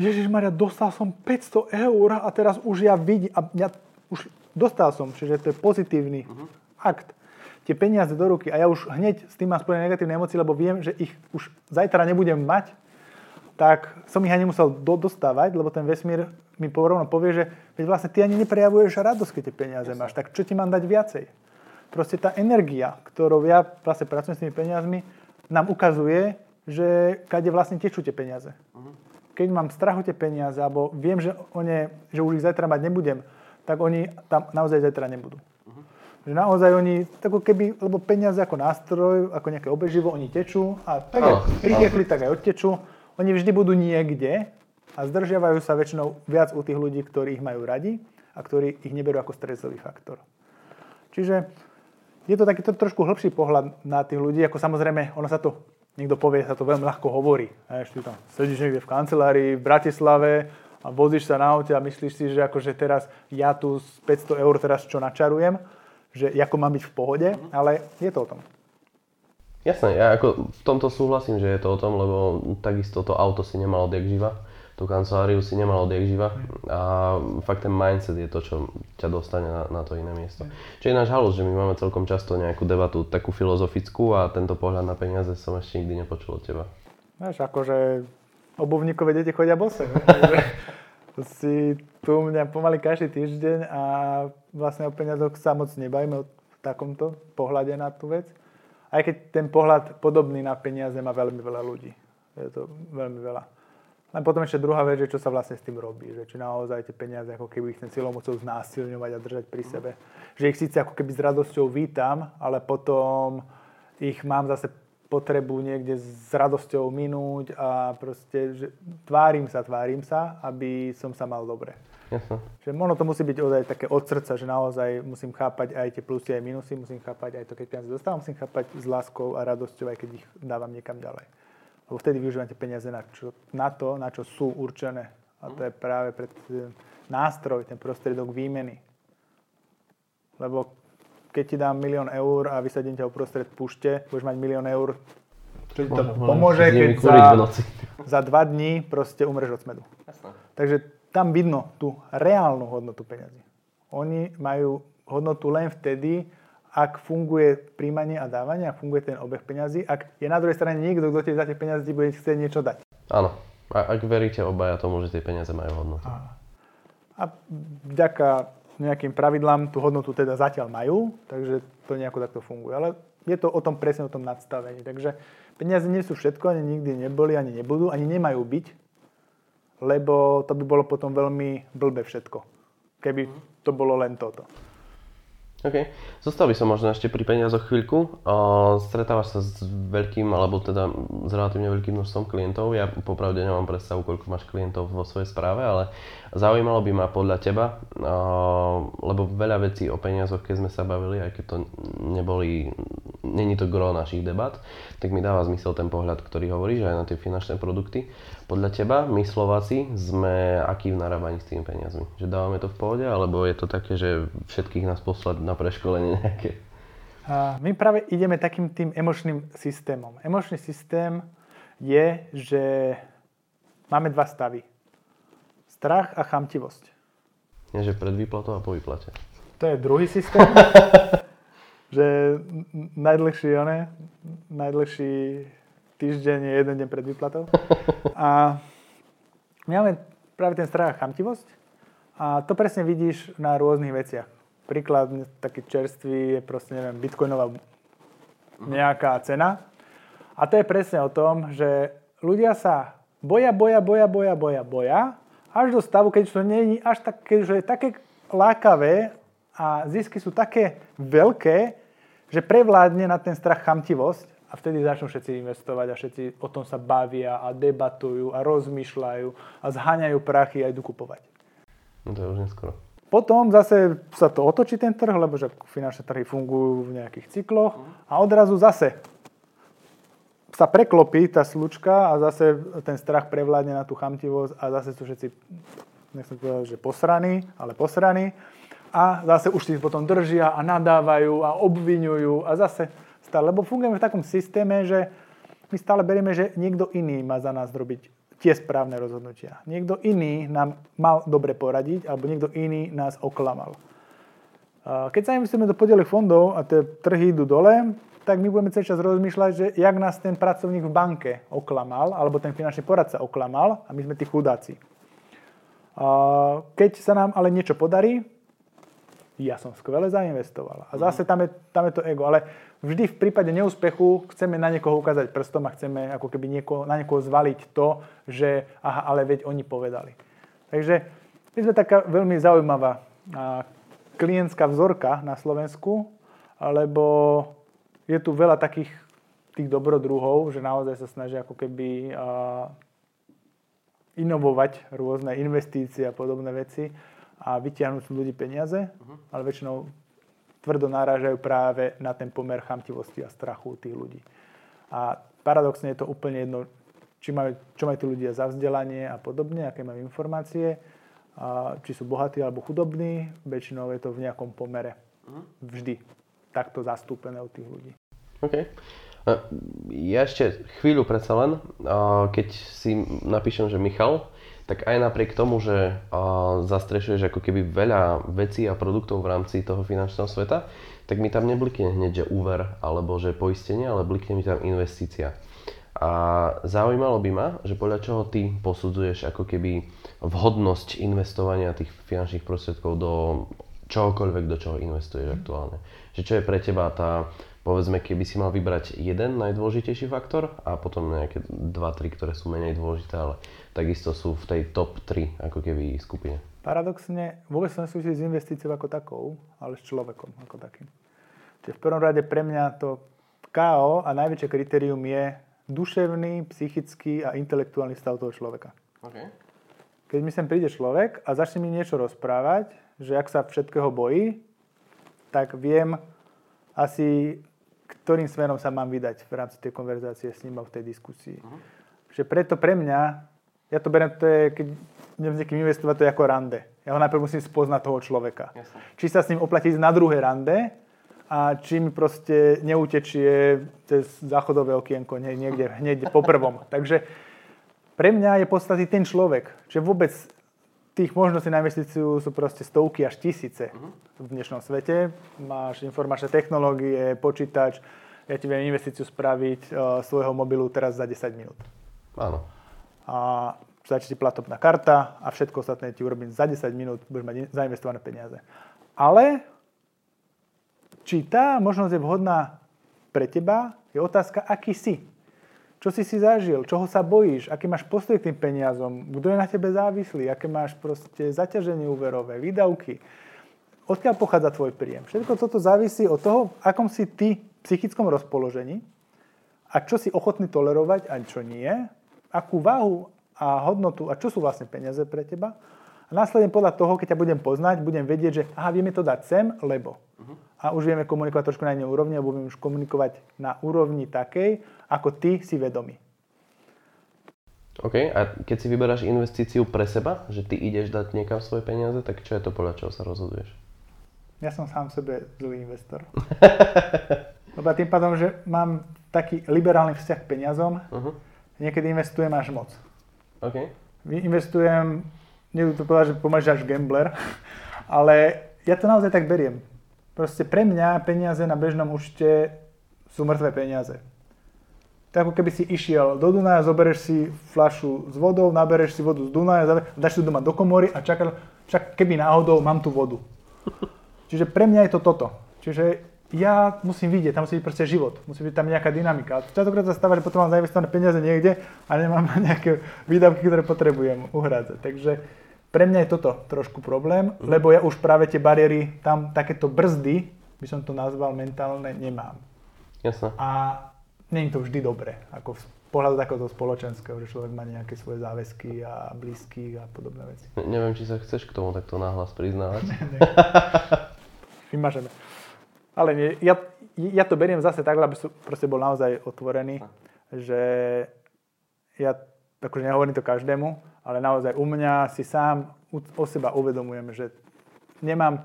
Ježiš Maria, dostal som 500 eur a teraz už ja vidím, a ja už Dostal som, čiže to je pozitívny uh-huh. akt. Tie peniaze do ruky a ja už hneď s tým mám spojené negatívne emócie, lebo viem, že ich už zajtra nebudem mať. tak som ich ani nemusel do, dostávať, lebo ten vesmír mi rovno povie, že veď vlastne ty ani neprejavuješ radosť, keď tie peniaze máš, tak čo ti mám dať viacej? Proste tá energia, ktorou ja vlastne pracujem s tými peniazmi, nám ukazuje, že kade vlastne tečú tie peniaze. Uh-huh. Keď mám strach o tie peniaze, alebo viem, že, one, že už ich zajtra mať nebudem, tak oni tam naozaj zajtra nebudú. Že naozaj oni, ako keby, lebo peniaze ako nástroj, ako nejaké obeživo, oni tečú a tak oh, pritiekli, tak aj odtečú. Oni vždy budú niekde a zdržiavajú sa väčšinou viac u tých ľudí, ktorí ich majú radi a ktorí ich neberú ako stresový faktor. Čiže je to taký trošku hĺbší pohľad na tých ľudí, ako samozrejme, ono sa to, niekto povie, sa to veľmi ľahko hovorí. Ešte tam sedíš niekde v kancelárii v Bratislave a vozíš sa na aute a myslíš si, že akože teraz ja tu z 500 eur teraz čo načarujem, že ako mám byť v pohode, ale je to o tom. Jasné, ja ako v tomto súhlasím, že je to o tom, lebo takisto to auto si nemal odjak živa tú kanceláriu si nemal odjak živa a fakt ten mindset je to, čo ťa dostane na, na to iné miesto. Čo je náš halus, že my máme celkom často nejakú debatu takú filozofickú a tento pohľad na peniaze som ešte nikdy nepočul od teba. Vieš, akože obuvníkové deti chodia bose. si tu mňa pomaly každý týždeň a vlastne o peniazoch sa moc nebajme o takomto pohľade na tú vec. Aj keď ten pohľad podobný na peniaze má veľmi veľa ľudí. Je to veľmi veľa. Len potom ešte druhá vec, že čo sa vlastne s tým robí. Že či naozaj tie peniaze ako keby ich ten silou mocou znásilňovať a držať pri sebe. Že ich síce ako keby s radosťou vítam, ale potom ich mám zase potrebu niekde s radosťou minúť a proste, že tvárim sa, tvárim sa, aby som sa mal dobre. Jasne. Že možno to musí byť ozaj také od srdca, že naozaj musím chápať aj tie plusy, aj minusy, musím chápať aj to, keď peniaze dostávam, musím chápať s láskou a radosťou, aj keď ich dávam niekam ďalej. Lebo vtedy využívate peniaze na, čo, na to, na čo sú určené. A to je práve pre ten nástroj, ten prostriedok výmeny. Lebo keď ti dám milión eur a vysadím ťa uprostred pušte, budeš mať milión eur, čo ti to pomôže, keď za, za dva dní proste umreš od smedu. Takže tam vidno tú reálnu hodnotu peniazy. Oni majú hodnotu len vtedy, ak funguje príjmanie a dávanie, ak funguje ten obeh peňazí, ak je na druhej strane niekto, kto ti za tie peniaze bude chcieť niečo dať. Áno. A ak veríte obaja tomu, že tie peniaze majú hodnotu. A, a vďaka nejakým pravidlám tú hodnotu teda zatiaľ majú, takže to nejako takto funguje. Ale je to o tom presne o tom nadstavení. Takže peniaze nie sú všetko, ani nikdy neboli, ani nebudú, ani nemajú byť, lebo to by bolo potom veľmi blbe všetko, keby to bolo len toto. OK. Zostal by som možno ešte pri peniazoch chvíľku. stretávaš sa s veľkým, alebo teda s relatívne veľkým množstvom klientov. Ja popravde nemám predstavu, koľko máš klientov vo svojej správe, ale zaujímalo by ma podľa teba, lebo veľa vecí o peniazoch, keď sme sa bavili, aj keď to neboli, není to gro našich debat, tak mi dáva zmysel ten pohľad, ktorý hovoríš aj na tie finančné produkty. Podľa teba, my Slováci, sme akí v narábaní s tými peniazmi? Že dávame to v pohode, alebo je to také, že všetkých nás poslať na preškolenie nejaké? My práve ideme takým tým emočným systémom. Emočný systém je, že máme dva stavy. Strach a chamtivosť. Nie, že pred výplatou a po výplate. To je druhý systém. že najdlhší, one, najdlhší týždeň je jeden deň pred výplatou. A my máme práve ten strach a chamtivosť a to presne vidíš na rôznych veciach. Príklad taký čerstvý je proste, neviem, bitcoinová nejaká cena. A to je presne o tom, že ľudia sa boja, boja, boja, boja, boja, boja, až do stavu, keď to nie je až tak, keď je také lákavé a zisky sú také veľké, že prevládne na ten strach chamtivosť a vtedy začnú všetci investovať a všetci o tom sa bavia a debatujú a rozmýšľajú a zháňajú prachy a idú kupovať. No to je už neskoro. Potom zase sa to otočí ten trh, lebo že finančné trhy fungujú v nejakých cykloch a odrazu zase sa preklopí tá slučka a zase ten strach prevládne na tú chamtivosť a zase sú všetci, nechcem povedať, že posraní, ale posraní a zase už si potom držia a nadávajú a obvinujú a zase stále, lebo fungujeme v takom systéme, že my stále berieme, že niekto iný má za nás robiť tie správne rozhodnutia. Niekto iný nám mal dobre poradiť, alebo niekto iný nás oklamal. Keď sa investujeme do podielových fondov a tie trhy idú dole, tak my budeme celý čas rozmýšľať, že jak nás ten pracovník v banke oklamal, alebo ten finančný poradca oklamal a my sme tí chudáci. Keď sa nám ale niečo podarí, ja som skvele zainvestoval. A zase tam je, tam je to ego. Ale vždy v prípade neúspechu chceme na niekoho ukázať prstom a chceme ako keby nieko, na niekoho zvaliť to, že aha, ale veď oni povedali. Takže my sme taká veľmi zaujímavá klientská vzorka na Slovensku, lebo je tu veľa takých tých dobrodruhov, že naozaj sa snažia ako keby inovovať rôzne investície a podobné veci a vytiahnuť z ľudí peniaze, uh-huh. ale väčšinou tvrdo narážajú práve na ten pomer chamtivosti a strachu tých ľudí. A paradoxne je to úplne jedno, či majú, čo majú tí ľudia za vzdelanie a podobne, aké majú informácie, a či sú bohatí alebo chudobní, väčšinou je to v nejakom pomere. Uh-huh. Vždy takto zastúpené u tých ľudí. OK. Ja ešte chvíľu predsa len, keď si napíšem, že Michal, tak aj napriek tomu, že zastrešuješ ako keby veľa vecí a produktov v rámci toho finančného sveta, tak mi tam neblikne hneď, že úver alebo že poistenie, ale blikne mi tam investícia. A zaujímalo by ma, že podľa čoho ty posudzuješ ako keby vhodnosť investovania tých finančných prostriedkov do čohokoľvek, do čoho investuješ aktuálne. Že čo je pre teba tá povedzme, keby si mal vybrať jeden najdôležitejší faktor a potom nejaké 2-3, ktoré sú menej dôležité, ale takisto sú v tej top 3 ako keby skupine. Paradoxne vôbec sa nesúvisí s investíciou ako takou, ale s človekom ako takým. Čiže v prvom rade pre mňa to KO a najväčšie kritérium je duševný, psychický a intelektuálny stav toho človeka. Okay. Keď mi sem príde človek a začne mi niečo rozprávať, že ak sa všetkého bojí, tak viem asi ktorým smerom sa mám vydať v rámci tej konverzácie s ním a v tej diskusii. Uh-huh. Že preto pre mňa, ja to beriem, to je, keď idem s niekým investovať, to je ako rande. Ja ho najprv musím spoznať toho človeka. Jasne. Či sa s ním oplatí na druhé rande, a či mi proste neutečie cez záchodové okienko niekde hneď po prvom. Takže pre mňa je podstatný ten človek. Že vôbec tých možností na investíciu sú proste stovky až tisíce uh-huh. v dnešnom svete. Máš informačné technológie, počítač, ja ti viem investíciu spraviť uh, svojho mobilu teraz za 10 minút. Áno. A začne ti platobná karta a všetko ostatné ti urobím za 10 minút, budeš mať zainvestované peniaze. Ale či tá možnosť je vhodná pre teba, je otázka, aký si. Čo si si zažil? Čoho sa bojíš? Aký máš postoj k tým peniazom? Kto je na tebe závislý? Aké máš proste zaťaženie úverové, výdavky? Odkiaľ pochádza tvoj príjem? Všetko toto závisí od toho, akom si ty v psychickom rozpoložení a čo si ochotný tolerovať a čo nie, akú váhu a hodnotu a čo sú vlastne peniaze pre teba. A následne podľa toho, keď ťa budem poznať, budem vedieť, že aha, vieme to dať sem, lebo. Uh-huh. A už vieme komunikovať trošku na inej úrovni, alebo budeme už komunikovať na úrovni takej, ako ty si vedomý. OK, a keď si vyberáš investíciu pre seba, že ty ideš dať niekam svoje peniaze, tak čo je to podľa čoho sa rozhoduješ? Ja som sám sebe zlý investor. Lebo tým pádom, že mám taký liberálny vzťah k peniazom, uh-huh. niekedy investujem až moc. OK. Investujem, nebudem to povedať, že pomaží až gambler, ale ja to naozaj tak beriem. Proste pre mňa peniaze na bežnom účte sú mŕtve peniaze tak ako keby si išiel do Dunaja, zoberieš si fľašu s vodou, nabereš si vodu z Dunaja, dáš si doma do komory a čakal, však keby náhodou mám tú vodu. Čiže pre mňa je to toto. Čiže ja musím vidieť, tam musí byť proste život, musí byť tam nejaká dynamika. Častokrát sa stáva, že potom mám zainvestované peniaze niekde a nemám nejaké výdavky, ktoré potrebujem uhrádzať. Takže pre mňa je toto trošku problém, mhm. lebo ja už práve tie bariéry, tam takéto brzdy, by som to nazval mentálne, nemám. Jasne. A nie je to vždy dobré, ako z pohľadu takéhoto spoločenského, že človek má nejaké svoje záväzky a blízkych a podobné veci. Ne, neviem, či sa chceš k tomu takto náhlas priznávať. Vymažeme. Ale nie, ja, ja to beriem zase tak, aby som proste bol naozaj otvorený, že ja akože nehovorím to každému, ale naozaj u mňa si sám o seba uvedomujem, že nemám,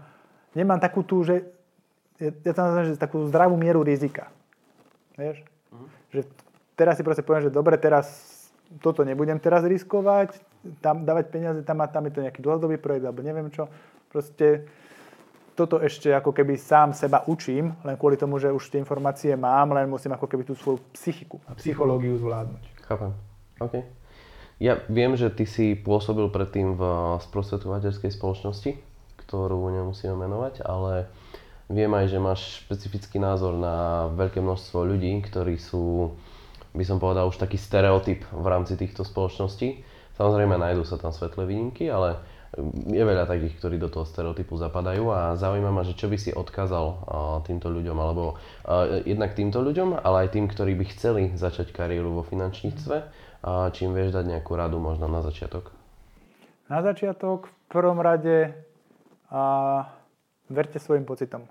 nemám takú tú, že ja, ja to nazvem, že takú zdravú mieru rizika. Vieš? Že teraz si proste poviem, že dobre, teraz toto nebudem teraz riskovať, tam dávať peniaze, tam, tam je to nejaký dlhodobý projekt, alebo neviem čo. Proste toto ešte ako keby sám seba učím, len kvôli tomu, že už tie informácie mám, len musím ako keby tú svoju psychiku a psychológiu zvládnuť. Chápem. OK. Ja viem, že ty si pôsobil predtým v sprostredkovateľskej spoločnosti, ktorú nemusíme menovať, ale viem aj, že máš špecifický názor na veľké množstvo ľudí, ktorí sú, by som povedal, už taký stereotyp v rámci týchto spoločností. Samozrejme, nájdú sa tam svetlé výnimky, ale je veľa takých, ktorí do toho stereotypu zapadajú a zaujíma ma, že čo by si odkázal týmto ľuďom, alebo jednak týmto ľuďom, ale aj tým, ktorí by chceli začať kariéru vo finančníctve, a čím vieš dať nejakú radu možno na začiatok? Na začiatok v prvom rade a, verte svojim pocitom.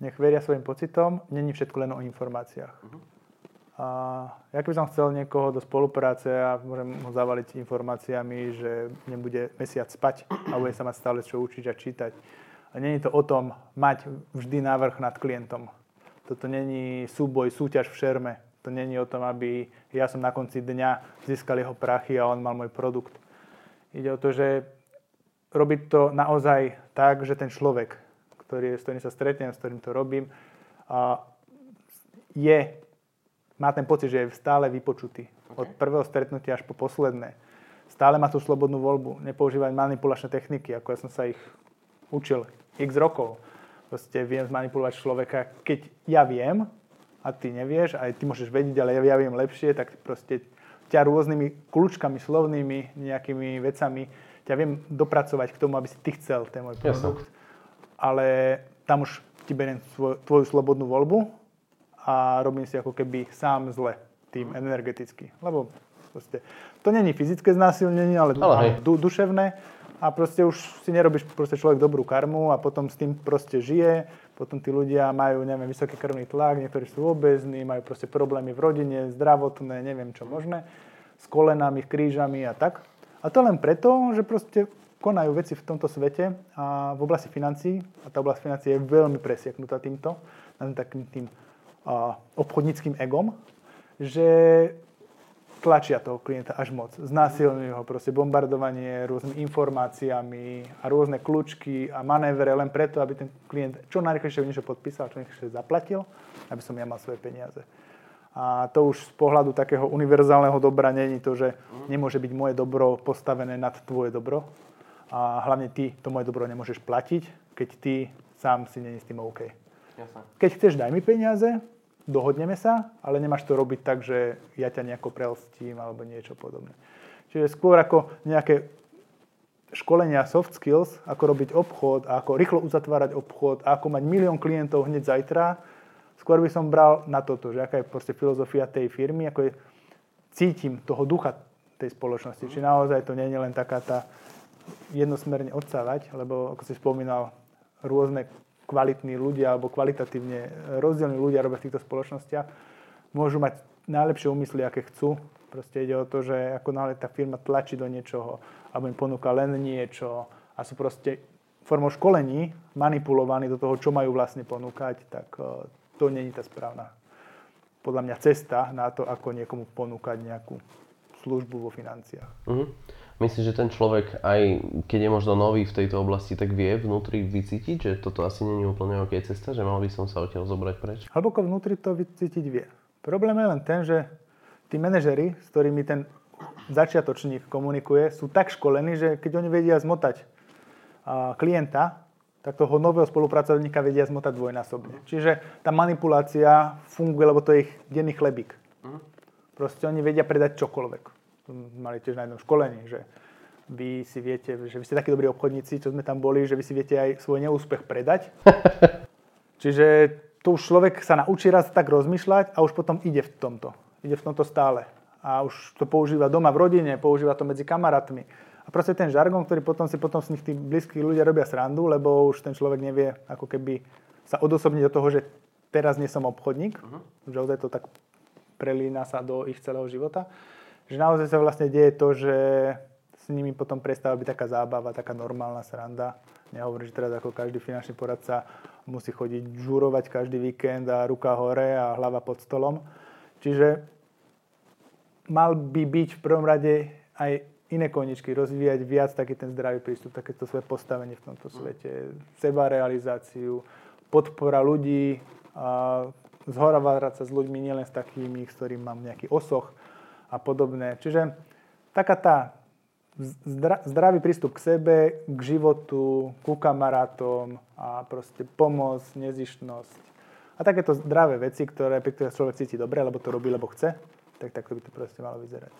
Nech veria svojim pocitom, není všetko len o informáciách. Uh-huh. A ja keby som chcel niekoho do spolupráce a môžem ho zavaliť informáciami, že nebude mesiac spať a bude sa mať stále čo učiť a čítať. A není to o tom mať vždy návrh nad klientom. Toto není súboj, súťaž v šerme to není o tom, aby ja som na konci dňa získal jeho prachy a on mal môj produkt. Ide o to, že robiť to naozaj tak, že ten človek, ktorý, s ktorým sa stretnem, s ktorým to robím, a je, má ten pocit, že je stále vypočutý. Okay. Od prvého stretnutia až po posledné. Stále má tú slobodnú voľbu. Nepoužívať manipulačné techniky, ako ja som sa ich učil x rokov. Proste viem zmanipulovať človeka, keď ja viem, a ty nevieš, aj ty môžeš vedieť, ale ja, viem lepšie, tak proste ťa rôznymi kľúčkami, slovnými nejakými vecami ťa viem dopracovať k tomu, aby si ty chcel ten môj produkt. Jasne. Ale tam už ti beriem svoj, tvoju slobodnú voľbu a robím si ako keby sám zle tým energeticky. Lebo proste, to není fyzické znásilnenie, ale, ale du, duševné a proste už si nerobíš proste človek dobrú karmu a potom s tým proste žije, potom tí ľudia majú, neviem, vysoký krvný tlak, niektorí sú obezní, majú proste problémy v rodine, zdravotné, neviem čo možné, s kolenami, krížami a tak. A to len preto, že proste konajú veci v tomto svete a v oblasti financií, a tá oblasť financií je veľmi presieknutá týmto, takým tým a, obchodníckým egom, že tlačia toho klienta až moc. Znásilňujú ho, proste bombardovanie rôznymi informáciami a rôzne kľúčky a manévre len preto, aby ten klient čo najrychlejšie niečo podpísal, čo najrychlejšie zaplatil, aby som ja mal svoje peniaze. A to už z pohľadu takého univerzálneho dobra není to, že nemôže byť moje dobro postavené nad tvoje dobro. A hlavne ty to moje dobro nemôžeš platiť, keď ty sám si není s tým OK. Jasne. Keď chceš, daj mi peniaze, dohodneme sa, ale nemáš to robiť tak, že ja ťa nejako prelstím alebo niečo podobné. Čiže skôr ako nejaké školenia soft skills, ako robiť obchod, ako rýchlo uzatvárať obchod, ako mať milión klientov hneď zajtra, skôr by som bral na toto, že aká je proste filozofia tej firmy, ako je, cítim toho ducha tej spoločnosti. Či naozaj to nie je len taká tá jednosmerne odsávať, lebo ako si spomínal, rôzne kvalitní ľudia alebo kvalitatívne rozdielní ľudia robia v týchto spoločnostiach, môžu mať najlepšie úmysly, aké chcú. Proste ide o to, že ako náhle tá firma tlačí do niečoho alebo im ponúka len niečo a sú proste formou školení manipulovaní do toho, čo majú vlastne ponúkať, tak e, to není tá správna podľa mňa cesta na to, ako niekomu ponúkať nejakú službu vo financiách. Uh-huh. Myslíš, že ten človek, aj keď je možno nový v tejto oblasti, tak vie vnútri vycítiť, že toto asi nie je úplne OK cesta, že mal by som sa odtiaľ zobrať preč? Hlboko vnútri to vycítiť vie. Problém je len ten, že tí manažery, s ktorými ten začiatočník komunikuje, sú tak školení, že keď oni vedia zmotať klienta, tak toho nového spolupracovníka vedia zmotať dvojnásobne. Čiže tá manipulácia funguje, lebo to je ich denný chlebík. Proste oni vedia predať čokoľvek mali tiež na jednom školení, že vy si viete, že vy ste takí dobrí obchodníci, čo sme tam boli, že vy si viete aj svoj neúspech predať. Čiže tu už človek sa naučí raz tak rozmýšľať a už potom ide v tomto. Ide v tomto stále. A už to používa doma v rodine, používa to medzi kamarátmi. A proste ten žargon, ktorý potom si potom s nich tí blízki ľudia robia srandu, lebo už ten človek nevie ako keby sa odosobniť do toho, že teraz nie som obchodník, uh-huh. že ozaj to tak prelína sa do ich celého života že naozaj sa vlastne deje to, že s nimi potom prestáva byť taká zábava, taká normálna sranda. Nehovorím, že teraz ako každý finančný poradca musí chodiť žurovať každý víkend a ruka hore a hlava pod stolom. Čiže mal by byť v prvom rade aj iné koničky, rozvíjať viac taký ten zdravý prístup, takéto svoje postavenie v tomto svete, seba realizáciu, podpora ľudí, a zhorávať sa s ľuďmi, nielen s takými, s ktorými mám nejaký osoch a podobné. Čiže taká tá zdravý prístup k sebe, k životu, ku kamarátom a proste pomoc, nezištnosť. A takéto zdravé veci, ktoré, pri ktorých človek cíti dobre, lebo to robí, lebo chce, tak takto by to proste malo vyzerať.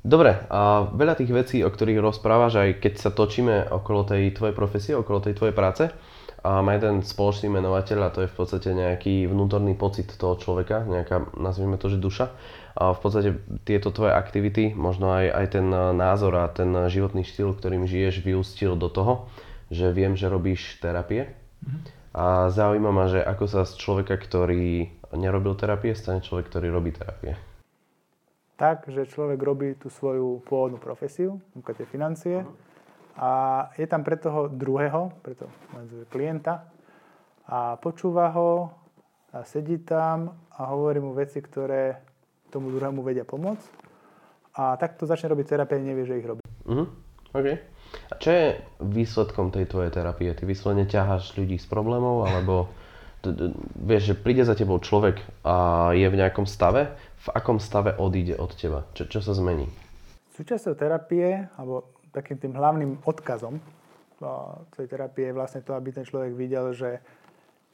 Dobre, a veľa tých vecí, o ktorých rozprávaš, aj keď sa točíme okolo tej tvojej profesie, okolo tej tvojej práce, a má jeden spoločný menovateľ a to je v podstate nejaký vnútorný pocit toho človeka, nejaká, nazvime to, že duša. A v podstate tieto tvoje aktivity, možno aj, aj ten názor a ten životný štýl, ktorým žiješ, vyústil do toho, že viem, že robíš terapie. Mm-hmm. A zaujíma ma, že ako sa z človeka, ktorý nerobil terapie, stane človek, ktorý robí terapie tak, že človek robí tú svoju pôvodnú profesiu, ako tie financie, a je tam pre toho druhého, pre toho klienta a počúva ho a sedí tam a hovorí mu veci, ktoré tomu druhému vedia pomôcť. A takto začne robiť terapie, nevie, že ich robí. Uh-huh. OK. A čo je výsledkom tej tvojej terapie? Ty vyslovene ťaháš ľudí s problémov, alebo vieš, že príde za tebou človek a je v nejakom stave, v akom stave odíde od teba? Čo, čo sa zmení? Súčasťou terapie, alebo takým tým hlavným odkazom tej terapie je vlastne to, aby ten človek videl, že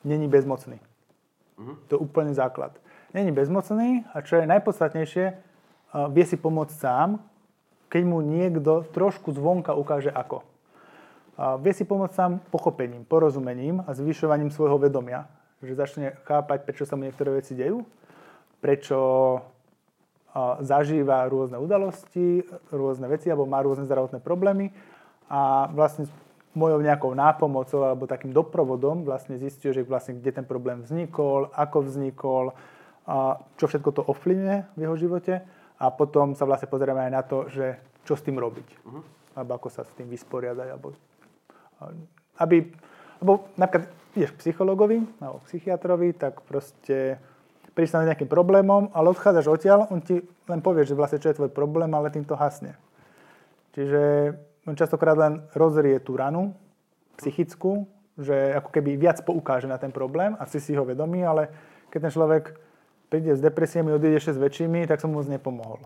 není bezmocný. Uh-huh. To je úplne základ. Není bezmocný a čo je najpodstatnejšie, vie si pomôcť sám, keď mu niekto trošku zvonka ukáže ako. Vie si pomôcť sám pochopením, porozumením a zvyšovaním svojho vedomia. Že začne chápať, prečo sa mu niektoré veci dejú prečo zažíva rôzne udalosti, rôzne veci, alebo má rôzne zdravotné problémy a vlastne mojou nejakou nápomocou alebo takým doprovodom vlastne zistuje, že vlastne kde ten problém vznikol, ako vznikol, a čo všetko to ovplyvňuje v jeho živote a potom sa vlastne pozrieme aj na to, že čo s tým robiť. Uh-huh. Alebo ako sa s tým vysporiadať. Alebo, aby, alebo napríklad ideš k psychologovi alebo psychiatrovi, tak proste prísť s nejakým problémom, ale odchádzaš odtiaľ, on ti len povie, že vlastne čo je tvoj problém, ale tým to hasne. Čiže on častokrát len rozrie tú ranu psychickú, že ako keby viac poukáže na ten problém a si si ho vedomý, ale keď ten človek príde s depresiami, odíde ešte s väčšími, tak som mu moc nepomohol.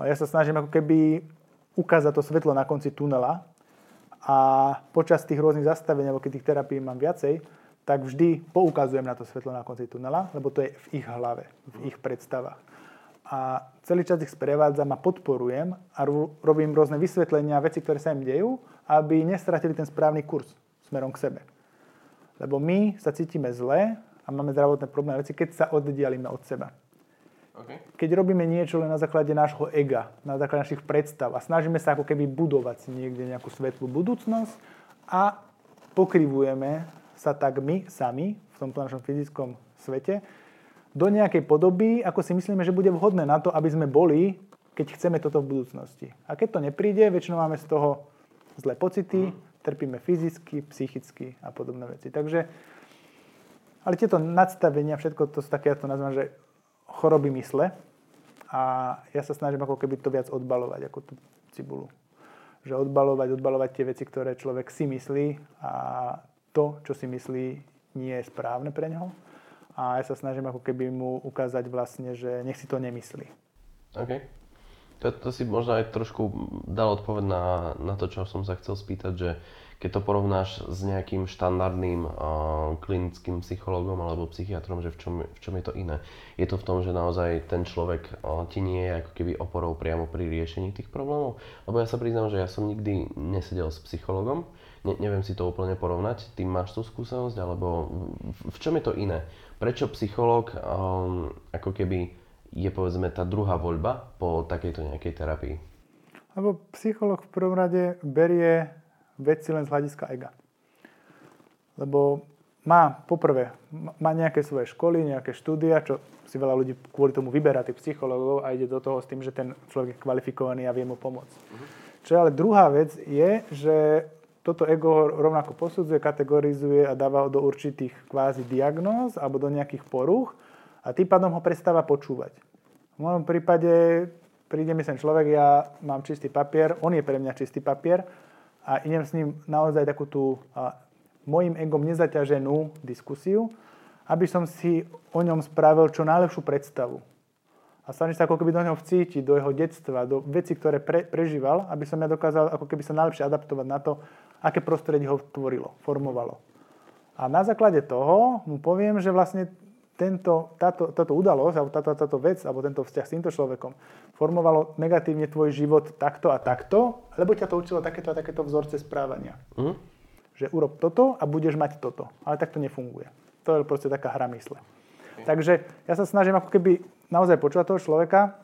A ja sa snažím ako keby ukázať to svetlo na konci tunela a počas tých rôznych zastavení, alebo keď tých terapií mám viacej, tak vždy poukazujem na to svetlo na konci tunela, lebo to je v ich hlave, v ich predstavách. A celý čas ich sprevádzam a podporujem a robím rôzne vysvetlenia, veci, ktoré sa im dejú, aby nestratili ten správny kurz smerom k sebe. Lebo my sa cítime zle a máme zdravotné problémy veci, keď sa oddialíme od seba. Okay. Keď robíme niečo len na základe nášho ega, na základe našich predstav a snažíme sa ako keby budovať si niekde nejakú svetlú budúcnosť a pokrivujeme sa tak my sami v tomto našom fyzickom svete do nejakej podoby, ako si myslíme, že bude vhodné na to, aby sme boli, keď chceme toto v budúcnosti. A keď to nepríde, väčšinou máme z toho zlé pocity, trpíme fyzicky, psychicky a podobné veci. Takže, ale tieto nadstavenia, všetko to sú také, ja to nazvám, že choroby mysle. A ja sa snažím ako keby to viac odbalovať, ako tú cibulu. Že odbalovať, odbalovať tie veci, ktoré človek si myslí a to, čo si myslí, nie je správne pre neho. A ja sa snažím ako keby mu ukázať vlastne, že nech si to nemyslí. OK. To, to si možno aj trošku dal odpoveď na, na to, čo som sa chcel spýtať, že keď to porovnáš s nejakým štandardným uh, klinickým psychológom alebo psychiatrom, že v čom, v čom je to iné? Je to v tom, že naozaj ten človek uh, ti nie je ako keby oporou priamo pri riešení tých problémov? Lebo ja sa priznám, že ja som nikdy nesedel s psychológom, ne, neviem si to úplne porovnať. Ty máš tú skúsenosť, alebo v, v čom je to iné? Prečo psychológ um, ako keby je povedzme tá druhá voľba po takejto nejakej terapii? Lebo psychológ v prvom rade berie veci len z hľadiska ega. Lebo má, poprvé, má nejaké svoje školy, nejaké štúdia, čo si veľa ľudí kvôli tomu vyberá tých psychológov a ide do toho s tým, že ten človek je kvalifikovaný a vie mu pomôcť. Uh-huh. Čo ale druhá vec je, že toto ego rovnako posudzuje, kategorizuje a dáva ho do určitých kvázi diagnóz alebo do nejakých porúch a tým pádom ho prestáva počúvať. V mojom prípade príde mi sem človek, ja mám čistý papier, on je pre mňa čistý papier a idem s ním naozaj takú tú mojim egom nezaťaženú diskusiu, aby som si o ňom spravil čo najlepšiu predstavu. A snažím sa ako keby do neho vcítiť, do jeho detstva, do veci, ktoré pre, prežíval, aby som ja dokázal ako keby sa najlepšie adaptovať na to, aké prostredie ho tvorilo, formovalo. A na základe toho mu poviem, že vlastne tento, táto, táto udalosť, alebo táto, táto vec, alebo tento vzťah s týmto človekom formovalo negatívne tvoj život takto a takto, lebo ťa to učilo takéto a takéto vzorce správania. Mm. Že urob toto a budeš mať toto. Ale tak to nefunguje. To je proste taká hra mysle. Okay. Takže ja sa snažím ako keby naozaj počúvať toho človeka,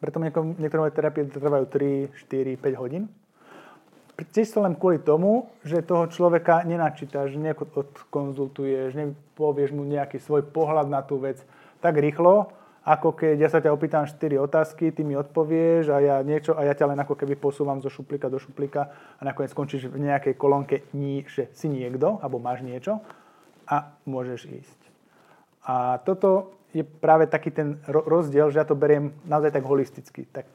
preto niektoré terapie trvajú 3, 4, 5 hodín čisto len kvôli tomu, že toho človeka nenačítaš, nejako odkonzultuješ, nepovieš mu nejaký svoj pohľad na tú vec tak rýchlo, ako keď ja sa ťa opýtam 4 otázky, ty mi odpovieš a ja niečo a ja ťa len ako keby posúvam zo šuplíka do šuplíka a nakoniec skončíš v nejakej kolónke, že si niekto, alebo máš niečo a môžeš ísť. A toto je práve taký ten rozdiel, že ja to beriem naozaj tak holisticky. Tak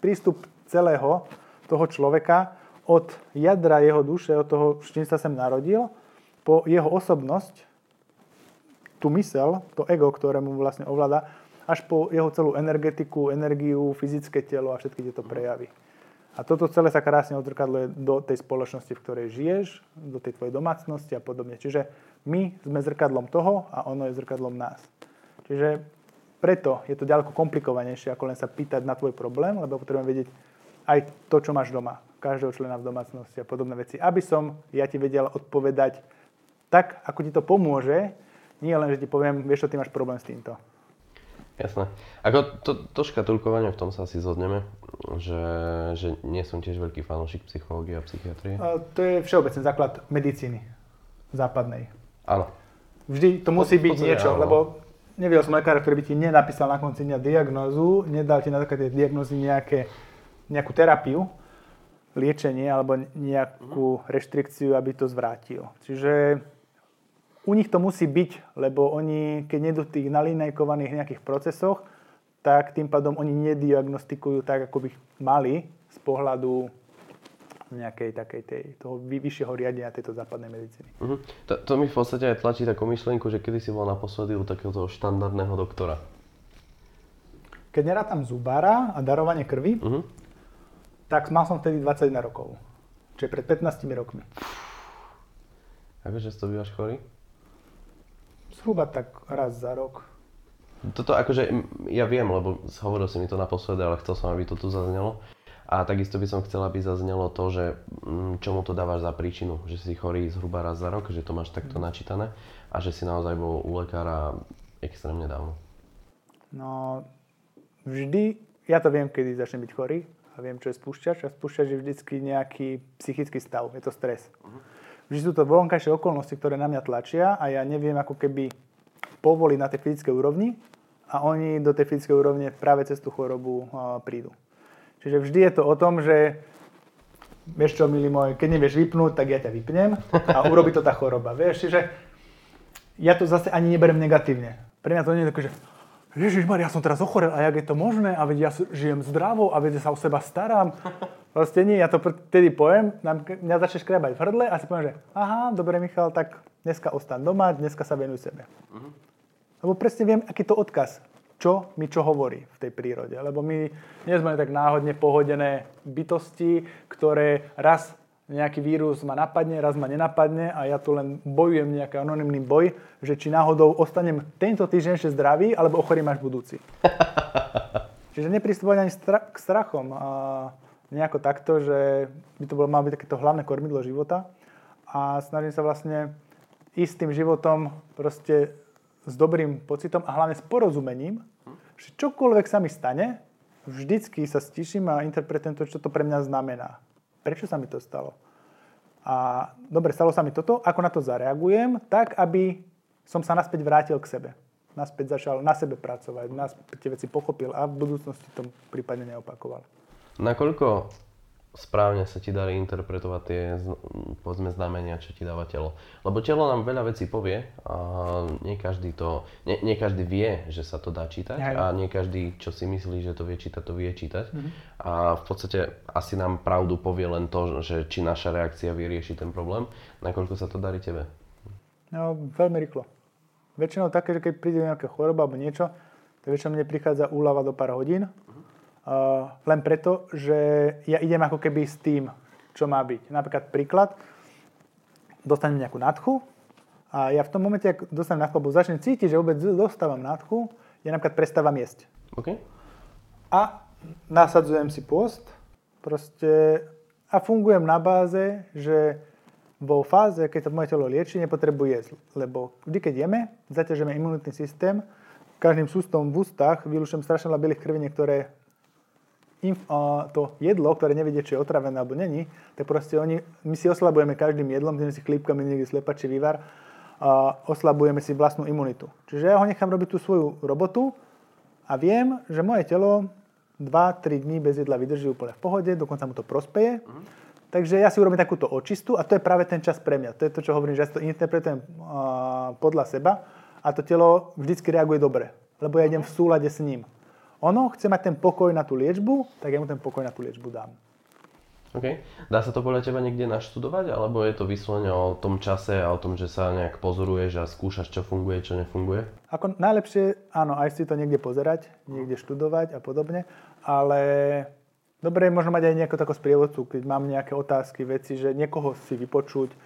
prístup celého toho človeka od jadra jeho duše, od toho, s čím sa sem narodil, po jeho osobnosť, tú mysel, to ego, ktoré mu vlastne ovláda, až po jeho celú energetiku, energiu, fyzické telo a všetky tieto prejavy. A toto celé sa krásne odzrkadluje do tej spoločnosti, v ktorej žiješ, do tej tvojej domácnosti a podobne. Čiže my sme zrkadlom toho a ono je zrkadlom nás. Čiže preto je to ďaleko komplikovanejšie, ako len sa pýtať na tvoj problém, lebo potrebujeme vedieť, aj to, čo máš doma, každého člena v domácnosti a podobné veci. Aby som ja ti vedel odpovedať tak, ako ti to pomôže, nie len, že ti poviem, vieš čo, ty máš problém s týmto. Jasné. Ako to, to škatulkovanie, v tom sa asi zhodneme, že, že nie som tiež veľký fanúšik psychológie a psychiatrie. A to je všeobecný základ medicíny západnej. Áno. Vždy to musí byť niečo, áno. lebo nevidel som lekára, ktorý by ti nenapísal na konci dňa diagnózu, nedal ti na také diagnózy nejaké nejakú terapiu, liečenie alebo nejakú reštrikciu, aby to zvrátil. Čiže u nich to musí byť, lebo oni, keď v tých nalinejkovaných nejakých procesoch, tak tým pádom oni nediagnostikujú tak, ako by mali z pohľadu nejakej takej tej, toho vyššieho riadenia tejto západnej medicíny. Uh-huh. To, to mi v podstate aj tlačí takú myšlienku, že kedy si bol naposledy u takéhoto štandardného doktora. Keď nerátam zubára a darovanie krvi, uh-huh tak mal som vtedy 21 rokov. Čiže pred 15 rokmi. Ako často bývaš chorý? Zhruba tak raz za rok. Toto akože, ja viem, lebo hovoril si mi to naposledy, ale chcel som, aby to tu zaznelo. A takisto by som chcel, aby zaznelo to, že čomu to dávaš za príčinu. Že si chorý zhruba raz za rok, že to máš takto mm. načítané a že si naozaj bol u lekára extrémne dávno. No, vždy, ja to viem, kedy začnem byť chorý, a viem, čo je spúšťač. A spúšťač je vždycky nejaký psychický stav, je to stres. Uh-huh. Vždy sú to vonkajšie okolnosti, ktoré na mňa tlačia a ja neviem ako keby povoliť na tej fyzickej úrovni a oni do tej fyzickej úrovne práve cez tú chorobu uh, prídu. Čiže vždy je to o tom, že vieš čo, milý môj, keď nevieš vypnúť, tak ja ťa vypnem a urobi to tá choroba. Vieš, čiže ja to zase ani neberiem negatívne. Pre mňa to nie je také, že Ježiš ja som teraz ochorel a jak je to možné a veď ja žijem zdravo a veď sa o seba starám. Proste nie, ja to vtedy poviem, mňa začne škrebať v hrdle a si poviem, že aha, dobre Michal, tak dneska ostan doma, dneska sa venuj sebe. Uh-huh. Lebo presne viem, aký to odkaz, čo mi čo hovorí v tej prírode. Lebo my nie sme tak náhodne pohodené bytosti, ktoré raz nejaký vírus ma napadne, raz ma nenapadne a ja tu len bojujem nejaký anonimný boj, že či náhodou ostanem tento týždeň ešte zdravý, alebo ochorím až budúci. Čiže nepristupovať ani stra- k strachom a nejako takto, že by to bolo, malo byť takéto hlavné kormidlo života a snažím sa vlastne ísť tým životom proste s dobrým pocitom a hlavne s porozumením, že čokoľvek sa mi stane, vždycky sa stiším a interpretujem to, čo to pre mňa znamená. Prečo sa mi to stalo? A dobre, stalo sa mi toto, ako na to zareagujem, tak, aby som sa naspäť vrátil k sebe. Naspäť začal na sebe pracovať, naspäť tie veci pochopil a v budúcnosti to prípadne neopakoval. Nakoľko správne sa ti darí interpretovať tie, povedzme, znamenia, čo ti dáva telo. Lebo telo nám veľa vecí povie a nie každý to, nie, nie každý vie, že sa to dá čítať Hej. a nie každý, čo si myslí, že to vie čítať, to vie čítať. A v podstate asi nám pravdu povie len to, že či naša reakcia vyrieši ten problém, nakoľko sa to darí tebe. No, veľmi rýchlo. Väčšinou také, že keď príde nejaká choroba alebo niečo, tak väčšinou mne prichádza úlava do pár hodín. Uh, len preto, že ja idem ako keby s tým, čo má byť. Napríklad príklad, dostanem nejakú nadchu a ja v tom momente, ak dostanem nadchu, alebo začnem cítiť, že vôbec dostávam nadchu, ja napríklad prestávam jesť. OK? A nasadzujem si post proste a fungujem na báze, že vo fáze, keď sa moje telo lieči, nepotrebuje jesť. Lebo vždy, keď jeme, zaťažujeme imunitný systém, každým sústom v ústach vylúčujem strašne veľa bielých krviní, ktoré inf, a to jedlo, ktoré nevedie, či je otravené alebo není, tak proste oni, my si oslabujeme každým jedlom, tým si chlípkami niekde slepačí vývar, a oslabujeme si vlastnú imunitu. Čiže ja ho nechám robiť tú svoju robotu a viem, že moje telo 2-3 dní bez jedla vydrží úplne v pohode, dokonca mu to prospeje. Takže ja si urobím takúto očistu a to je práve ten čas pre mňa. To je to, čo hovorím, že ja to interpretujem a, podľa seba a to telo vždycky reaguje dobre, lebo ja idem v súlade s ním. Ono chce mať ten pokoj na tú liečbu, tak ja mu ten pokoj na tú liečbu dám. OK. Dá sa to podľa teba niekde naštudovať, alebo je to vyslovene o tom čase a o tom, že sa nejak pozoruješ a skúšaš, čo funguje, čo nefunguje? Ako najlepšie, áno, aj si to niekde pozerať, niekde študovať a podobne, ale dobre je možno mať aj nejakého takého sprievodcu, keď mám nejaké otázky, veci, že niekoho si vypočuť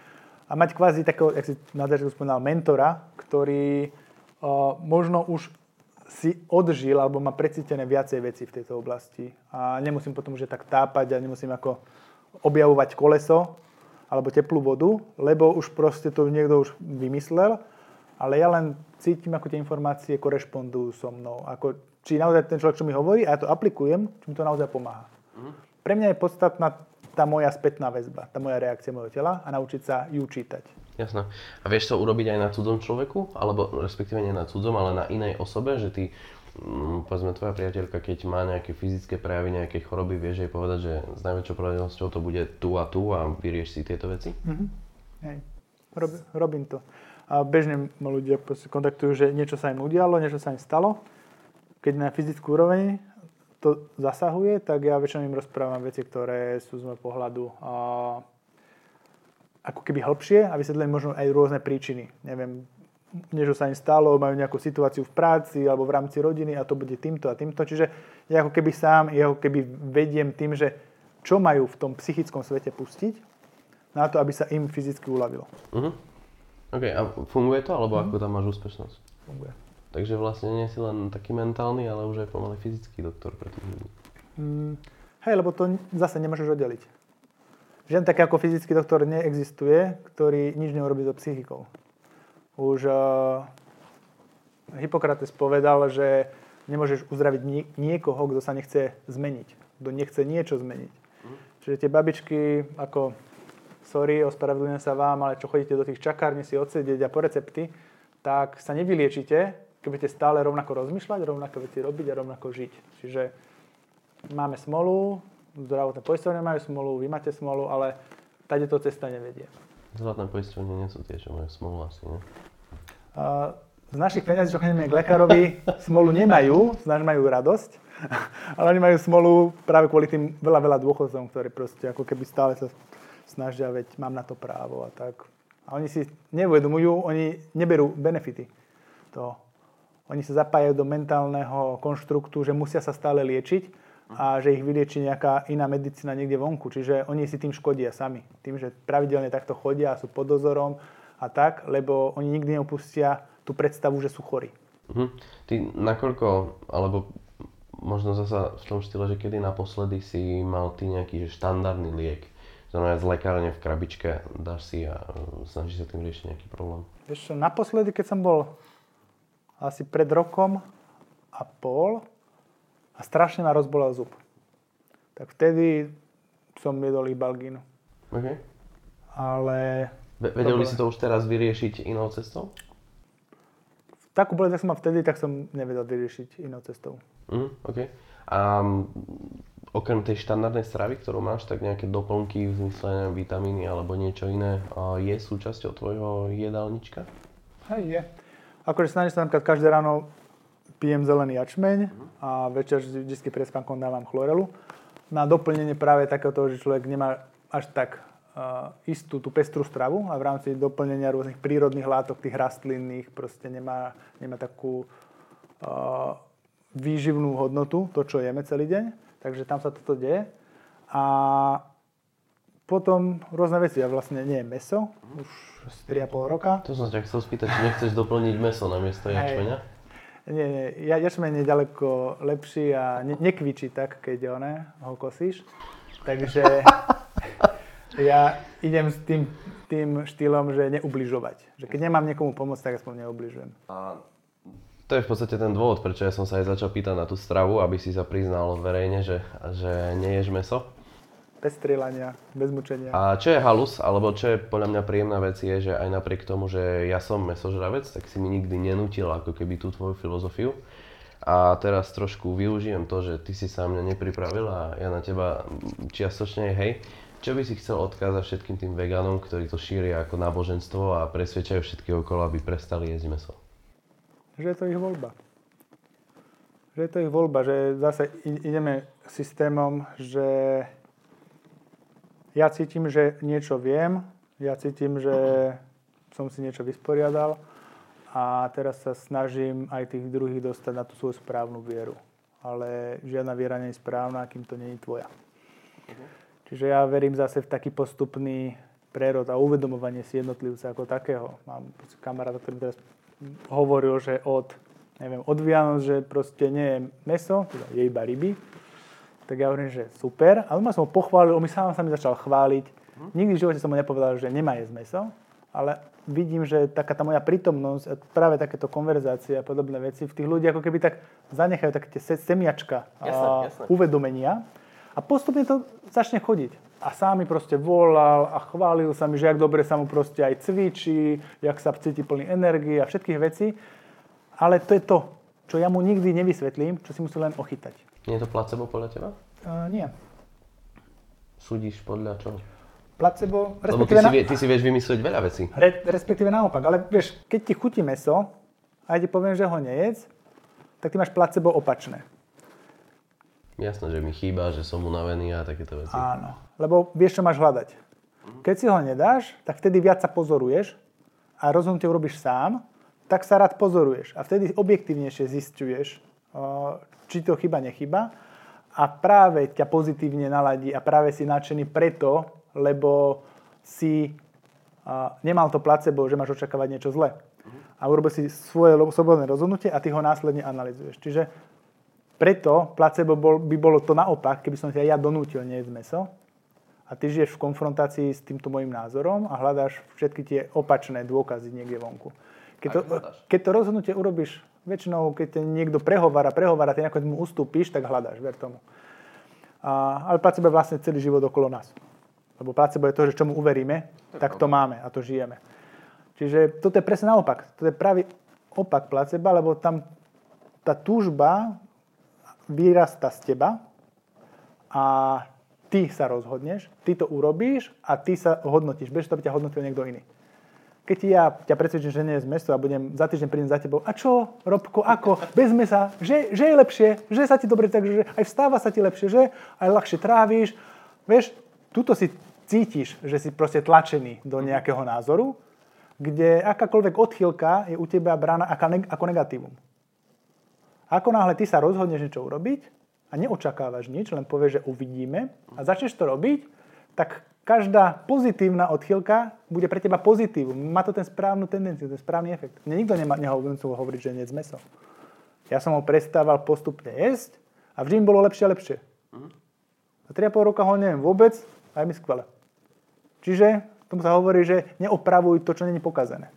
a mať kvázi takého, jak si na začiatku spomínal, mentora, ktorý o, možno už si odžil alebo má precítené viacej veci v tejto oblasti a nemusím potom že tak tápať a nemusím ako objavovať koleso alebo teplú vodu, lebo už proste to niekto už vymyslel, ale ja len cítim, ako tie informácie korešpondujú so mnou. Ako, či naozaj ten človek, čo mi hovorí, a ja to aplikujem, či mi to naozaj pomáha. Pre mňa je podstatná tá moja spätná väzba, tá moja reakcia mojho tela a naučiť sa ju čítať. Jasné. A vieš to urobiť aj na cudzom človeku? Alebo respektíve nie na cudzom, ale na inej osobe? Že ty, mm, povedzme, tvoja priateľka, keď má nejaké fyzické prejavy, nejaké choroby, vieš jej povedať, že s najväčšou pravdepodobnosťou to bude tu a tu a vyrieš si tieto veci? Hej. Rob, robím to. A bežne ma ľudia kontaktujú, že niečo sa im udialo, niečo sa im stalo. Keď na fyzickú úroveň to zasahuje, tak ja väčšinou im rozprávam veci, ktoré sú z môjho pohľadu a, ako keby hĺbšie a vysvetlím možno aj rôzne príčiny. Neviem, niečo sa im stalo, majú nejakú situáciu v práci alebo v rámci rodiny a to bude týmto a týmto. Čiže ja ako keby sám, ja ako keby vediem tým, že čo majú v tom psychickom svete pustiť na to, aby sa im fyzicky uľavilo. Mhm. OK, a funguje to, alebo ako tam máš úspešnosť? Funguje. Takže vlastne nie si len taký mentálny, ale už aj pomaly fyzický doktor pre tých ľudí. Mm, hej, lebo to zase nemôžeš oddeliť. Žiaden taký ako fyzický doktor neexistuje, ktorý nič neurobí so psychikou. Už uh, Hippokrates povedal, že nemôžeš uzdraviť nie- niekoho, kto sa nechce zmeniť. Kto nechce niečo zmeniť. Čiže tie babičky, ako, sorry, ospravedlňujem sa vám, ale čo chodíte do tých čakární si odsedieť a po recepty, tak sa nevyliečite, keď budete stále rovnako rozmýšľať, rovnako veci robiť a rovnako žiť. Čiže máme smolu, zdravotné poisťovne majú smolu, vy máte smolu, ale tady to cesta nevedie. Zdravotné poisťovne nie sú tie, čo majú smolu asi, nie? A z našich peniazí, čo chodíme k lekárovi, smolu nemajú, z nás majú radosť, ale oni majú smolu práve kvôli tým veľa, veľa dôchodcom, ktorí proste ako keby stále sa snažia, veď mám na to právo a tak. A oni si neuvedomujú, oni neberú benefity toho. Oni sa zapájajú do mentálneho konštruktu, že musia sa stále liečiť a že ich vylieči nejaká iná medicína niekde vonku. Čiže oni si tým škodia sami. Tým, že pravidelne takto chodia a sú pod dozorom a tak, lebo oni nikdy neopustia tú predstavu, že sú chorí. Mhm. Ty nakoľko, alebo možno zasa v tom štýle, že kedy naposledy si mal ty nejaký že štandardný liek, znamená z lekárne v krabičke, dáš si a e, snažíš sa tým riešiť nejaký problém. Vieš čo, naposledy, keď som bol asi pred rokom a pol a strašne ma rozbolel zub, tak vtedy som jedol ibalgínu. OK. Ale Ve- vedel by si to už teraz vyriešiť inou cestou? takú bolesť, ak som mal vtedy, tak som nevedel vyriešiť inou cestou. Mhm, OK. A mm, okrem tej štandardnej stravy, ktorú máš, tak nejaké doplnky v zmysle vitamíny alebo niečo iné je súčasťou tvojho jedálnička? Hej, je. Akože snažím sa napríklad každé ráno pijem zelený jačmeň a večer vždy pred spánkom dávam chlorelu. Na doplnenie práve takéhoto, že človek nemá až tak uh, istú tú pestrú stravu a v rámci doplnenia rôznych prírodných látok, tých rastlinných, proste nemá, nemá takú uh, výživnú hodnotu, to, čo jeme celý deň takže tam sa toto deje. A potom rôzne veci. Ja vlastne nie je meso, už 3,5 roka. To som ťa chcel spýtať, či nechceš doplniť meso na miesto jačmeňa? Nie, nie, ja, jačmeň je ďaleko lepší a ne, nekvičí tak, keď one, ho kosíš. Takže ja idem s tým, tým štýlom, že neubližovať. Že keď nemám niekomu pomôcť, tak aspoň neubližujem. A to je v podstate ten dôvod, prečo ja som sa aj začal pýtať na tú stravu, aby si sa priznal verejne, že, že neješ meso. Bez strieľania, bez mučenia. A čo je halus, alebo čo je podľa mňa príjemná vec je, že aj napriek tomu, že ja som mesožravec, tak si mi nikdy nenútil ako keby tú tvoju filozofiu. A teraz trošku využijem to, že ty si sa mňa nepripravil a ja na teba čiastočne hej. Čo by si chcel odkázať všetkým tým vegánom, ktorí to šíria ako náboženstvo a presvedčajú všetky okolo, aby prestali jesť meso? že je to ich voľba. Že je to ich voľba, že zase ideme systémom, že ja cítim, že niečo viem, ja cítim, že som si niečo vysporiadal a teraz sa snažím aj tých druhých dostať na tú svoju správnu vieru. Ale žiadna viera nie je správna, kým to nie je tvoja. Čiže ja verím zase v taký postupný prerod a uvedomovanie si jednotlivca ako takého. Mám kamaráta, ktorý teraz hovoril, že od, neviem, od Vianoc, že proste nie je meso, teda je iba ryby. Tak ja hovorím, že super. Ale ma som ho pochválil, on mi sám sa mi začal chváliť. Nikdy v živote som mu nepovedal, že nemá jesť meso, ale vidím, že taká tá moja prítomnosť, práve takéto konverzácie a podobné veci v tých ľudí ako keby tak zanechajú také tie semiačka jasne, jasne. uvedomenia a postupne to začne chodiť a sám mi proste volal a chválil sa mi, že jak dobre sa mu proste aj cvičí, jak sa cíti plný energie a všetkých vecí. Ale to je to, čo ja mu nikdy nevysvetlím, čo si musí len ochytať. Nie je to placebo podľa teba? Uh, nie. Súdiš podľa čoho? Placebo, Lebo ty, si, vie, ty si vieš vymyslieť veľa vecí. Re, respektíve naopak, ale vieš, keď ti chutí meso a ja ti poviem, že ho nejedz, tak ty máš placebo opačné. Jasné, že mi chýba, že som unavený a takéto veci. Áno, lebo vieš, čo máš hľadať. Keď si ho nedáš, tak vtedy viac sa pozoruješ a rozhodnutie urobíš sám, tak sa rád pozoruješ. A vtedy objektívnejšie zistuješ, či to chyba, nechyba. A práve ťa pozitívne naladí a práve si nadšený preto, lebo si nemal to placebo, že máš očakávať niečo zlé. A urobil si svoje slobodné rozhodnutie a ty ho následne analizuješ. Čiže preto placebo bol, by bolo to naopak, keby som ťa ja donútil nejesť meso a ty žiješ v konfrontácii s týmto môjim názorom a hľadáš všetky tie opačné dôkazy niekde vonku. Keď to, keď to rozhodnutie urobíš, väčšinou, keď niekto prehovára, prehovára, ty nejako mu ustúpiš, tak hľadáš, ver tomu. A, ale placebo je vlastne celý život okolo nás. Lebo placebo je to, že čomu uveríme, tak to máme a to žijeme. Čiže toto je presne naopak. To je pravý opak placeba, lebo tam tá túžba vyrasta z teba a ty sa rozhodneš, ty to urobíš a ty sa hodnotíš, bez toho by ťa hodnotil niekto iný. Keď ja ťa presvedčím, že nie je z meso a budem za týždeň prídem za tebou, a čo, Robko, ako, bez mesa, že, že je lepšie, že sa ti dobre, takže aj vstáva sa ti lepšie, že? Aj ľahšie trávíš. Vieš, tuto si cítiš, že si proste tlačený do nejakého názoru, kde akákoľvek odchýlka je u teba brána ako negatívum. Ako náhle ty sa rozhodneš niečo urobiť a neočakávaš nič, len povieš, že uvidíme a začneš to robiť, tak každá pozitívna odchýlka bude pre teba pozitívum. Má to ten správnu tendenciu, ten správny efekt. Mne nikto nemá, nehovoril hovoriť, že nie meso. Ja som ho prestával postupne jesť a vždy mi bolo lepšie a lepšie. Za 3,5 roka ho neviem vôbec a je mi skvelé. Čiže tomu sa hovorí, že neopravuj to, čo není pokazené.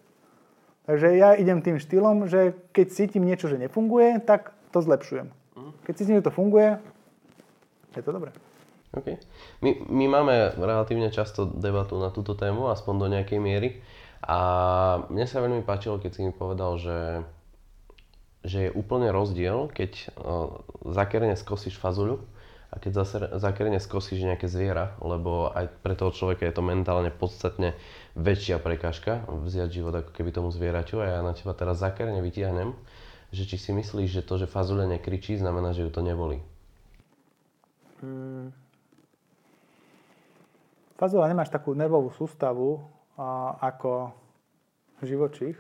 Takže ja idem tým štýlom, že keď cítim niečo, že nefunguje, tak to zlepšujem. Keď cítim, že to funguje, je to dobré. Okay. My, my máme relatívne často debatu na túto tému, aspoň do nejakej miery. A mne sa veľmi páčilo, keď si mi povedal, že, že je úplne rozdiel, keď uh, zakerne skosíš fazuľu a keď zákerne skosíš nejaké zviera, lebo aj pre toho človeka je to mentálne podstatne väčšia prekážka vziať život ako keby tomu zvieraťu a ja na teba teraz zákerne vytiahnem, že či si myslíš, že to, že fazule nekričí, znamená, že ju to nebolí. Hmm. Fazula nemáš takú nervovú sústavu a, ako živočích.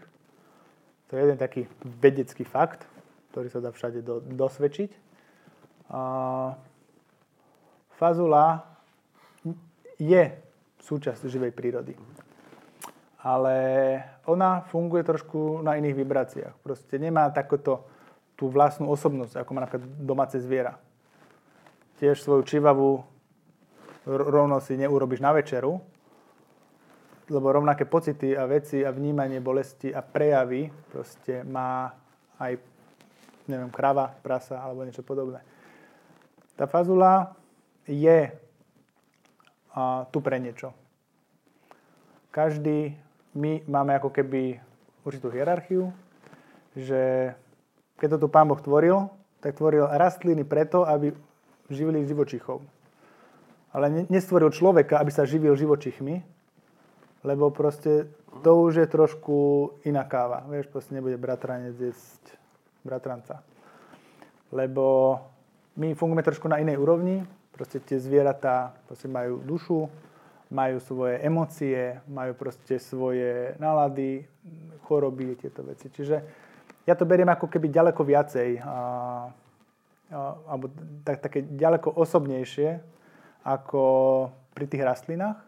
To je jeden taký vedecký fakt, ktorý sa dá všade do, dosvedčiť. A fazula je súčasť živej prírody. Ale ona funguje trošku na iných vibráciách. Proste nemá takoto tú vlastnú osobnosť, ako má napríklad domáce zviera. Tiež svoju čivavú rovno si neurobiš na večeru, lebo rovnaké pocity a veci a vnímanie bolesti a prejavy proste má aj, neviem, krava, prasa alebo niečo podobné. Tá fazula je a, tu pre niečo. Každý, my máme ako keby určitú hierarchiu, že keď to tu Pán Boh tvoril, tak tvoril rastliny preto, aby živili živočichov. Ale nestvoril človeka, aby sa živil živočichmi, lebo proste to už je trošku iná káva. Vieš, proste nebude bratranec jesť bratranca. Lebo my fungujeme trošku na inej úrovni, Proste tie zvieratá proste majú dušu, majú svoje emócie, majú proste svoje nálady, choroby, tieto veci. Čiže ja to beriem ako keby ďaleko viacej, a, a, alebo tak, také ďaleko osobnejšie ako pri tých rastlinách,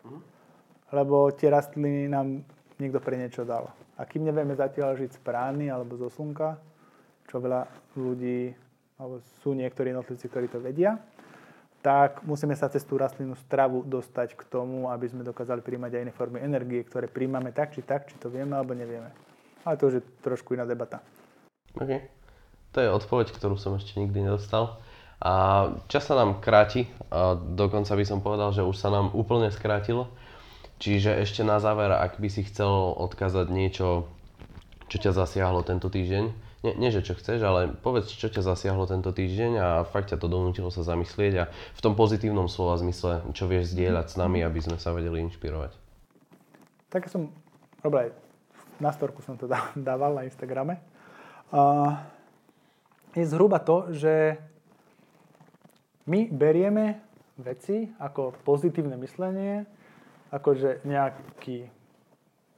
lebo tie rastliny nám niekto pre niečo dal. A kým nevieme zatiaľ žiť z prány alebo zo slnka, čo veľa ľudí, alebo sú niektorí jednotlivci, ktorí to vedia, tak musíme sa cez tú rastlinnú stravu dostať k tomu, aby sme dokázali príjmať aj iné formy energie, ktoré príjmame tak či tak, či to vieme alebo nevieme. Ale to už je trošku iná debata. OK. To je odpoveď, ktorú som ešte nikdy nedostal. A čas sa nám kráti, a dokonca by som povedal, že už sa nám úplne skrátil. Čiže ešte na záver, ak by si chcel odkázať niečo, čo ťa zasiahlo tento týždeň, nie, nie že čo chceš, ale povedz, čo ťa zasiahlo tento týždeň a fakt ťa to donútilo sa zamyslieť a v tom pozitívnom slova zmysle, čo vieš zdieľať s nami, aby sme sa vedeli inšpirovať. Tak som, dobre, na storku som to dával na Instagrame. Uh, je zhruba to, že my berieme veci ako pozitívne myslenie, akože nejaký...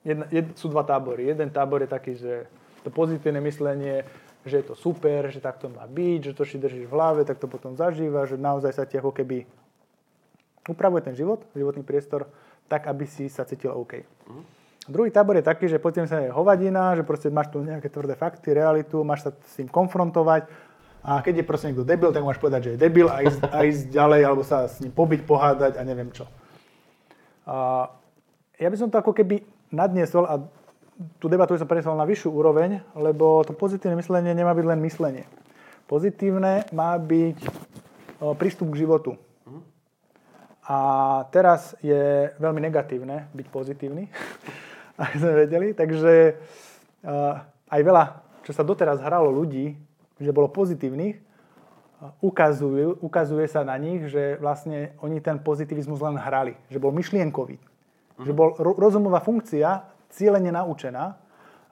Jedna, jed, sú dva tábory. Jeden tábor je taký, že to pozitívne myslenie, že je to super, že tak to má byť, že to si držíš v hlave, tak to potom zažíva, že naozaj sa ti ako keby upravuje ten život, životný priestor, tak, aby si sa cítil OK. Mm. Druhý tábor je taký, že potom sa je hovadina, že proste máš tu nejaké tvrdé fakty, realitu, máš sa s tým konfrontovať a keď je proste niekto debil, tak máš povedať, že je debil a ísť, a ísť ďalej, alebo sa s ním pobiť, pohádať a neviem čo. A ja by som to ako keby nadniesol a tú debatu som preniesol na vyššiu úroveň, lebo to pozitívne myslenie nemá byť len myslenie. Pozitívne má byť prístup k životu. A teraz je veľmi negatívne byť pozitívny, aby sme vedeli. Takže aj veľa, čo sa doteraz hralo ľudí, že bolo pozitívnych, ukazujú, ukazuje sa na nich, že vlastne oni ten pozitivizmus len hrali. Že bol myšlienkový. Že bol rozumová funkcia cieľene naučená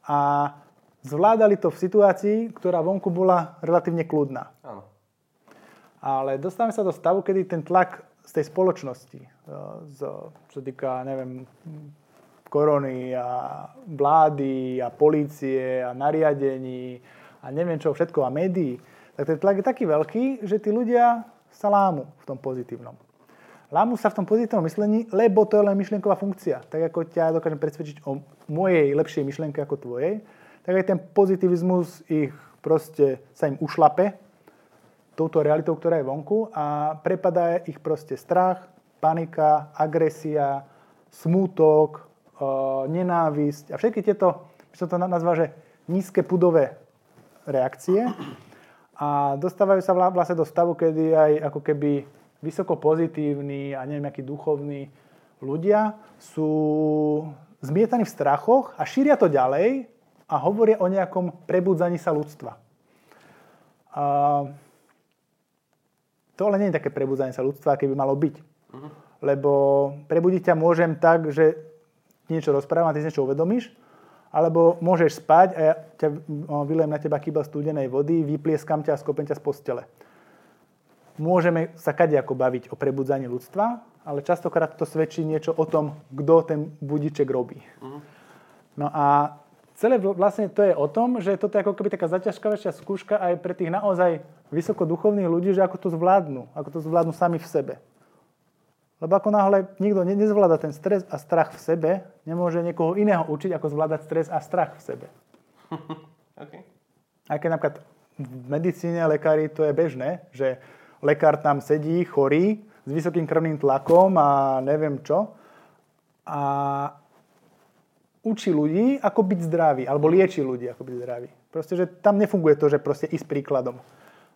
a zvládali to v situácii, ktorá vonku bola relatívne kľudná. Áno. Ale dostávame sa do stavu, kedy ten tlak z tej spoločnosti, e, z, čo týka, neviem, korony a vlády a polície a nariadení a neviem čo všetko a médií, tak ten tlak je taký veľký, že tí ľudia sa lámu v tom pozitívnom. Lámu sa v tom pozitívnom myslení, lebo to je len myšlienková funkcia. Tak ako ťa dokážem presvedčiť o mojej lepšej myšlienke ako tvojej, tak aj ten pozitivizmus ich proste sa im ušlape touto realitou, ktorá je vonku a prepadá ich proste strach, panika, agresia, smútok, e, nenávisť a všetky tieto, by som to nazval, že nízke pudové reakcie a dostávajú sa vlastne do stavu, kedy aj ako keby vysoko pozitívni a neviem, akí duchovní ľudia sú zmietaní v strachoch a šíria to ďalej a hovoria o nejakom prebudzaní sa ľudstva. A to ale nie je také prebudzanie sa ľudstva, aké by malo byť. Lebo prebudiť ťa môžem tak, že niečo rozprávam a ty si niečo uvedomíš, alebo môžeš spať a ja ťa vyliem na teba kýbel studenej vody, vyplieskam ťa a skopem ťa z postele. Môžeme sa ako baviť o prebudzaní ľudstva, ale častokrát to svedčí niečo o tom, kto ten budiček robí. No a celé vlastne to je o tom, že toto je ako keby taká zaťažkavejšia skúška aj pre tých naozaj vysokoduchovných ľudí, že ako to zvládnu, ako to zvládnu sami v sebe. Lebo ako náhle nikto nezvláda ten stres a strach v sebe, nemôže niekoho iného učiť, ako zvládať stres a strach v sebe. okay. Aj keď napríklad v medicíne lekári to je bežné, že lekár tam sedí chorý s vysokým krvným tlakom a neviem čo a učí ľudí, ako byť zdraví, alebo lieči ľudí, ako byť zdraví. Proste, že tam nefunguje to, že proste ísť príkladom.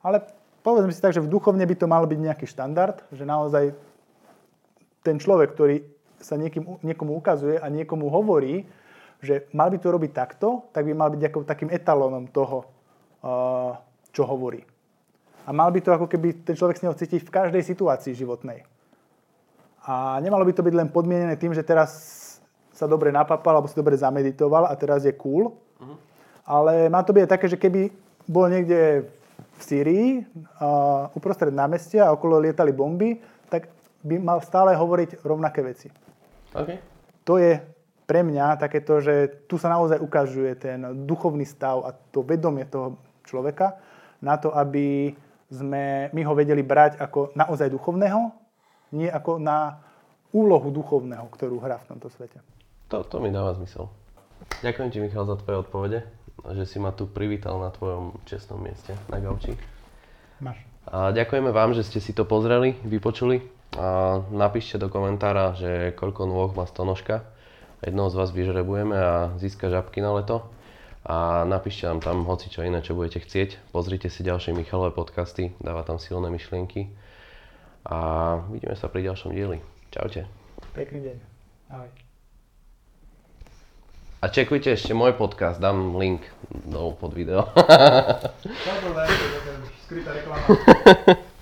Ale povedzme si tak, že v duchovne by to mal byť nejaký štandard, že naozaj ten človek, ktorý sa niekým, niekomu ukazuje a niekomu hovorí, že mal by to robiť takto, tak by mal byť ako takým etalónom toho, čo hovorí. A mal by to ako keby ten človek s neho cítiť v každej situácii životnej. A nemalo by to byť len podmienené tým, že teraz sa dobre napapal alebo si dobre zameditoval a teraz je cool. Uh-huh. Ale má to byť také, že keby bol niekde v Syrii, uh, uprostred námestia a okolo lietali bomby, by mal stále hovoriť rovnaké veci. Okay. To je pre mňa takéto, že tu sa naozaj ukazuje ten duchovný stav a to vedomie toho človeka na to, aby sme my ho vedeli brať ako naozaj duchovného, nie ako na úlohu duchovného, ktorú hrá v tomto svete. To, to mi dáva zmysel. Ďakujem ti, Michal, za tvoje odpovede, že si ma tu privítal na tvojom čestnom mieste na gauči. Máš. A ďakujeme vám, že ste si to pozreli, vypočuli. A napíšte do komentára, že koľko nôh má stonožka. Jednoho z vás vyžrebujeme a získa žabky na leto. A napíšte nám tam hoci čo iné, čo budete chcieť. Pozrite si ďalšie Michalové podcasty, dáva tam silné myšlienky. A vidíme sa pri ďalšom dieli. Čaute. Pekný deň. Ahoj. A čekujte ešte môj podcast, dám link do pod video. Skrytá reklama.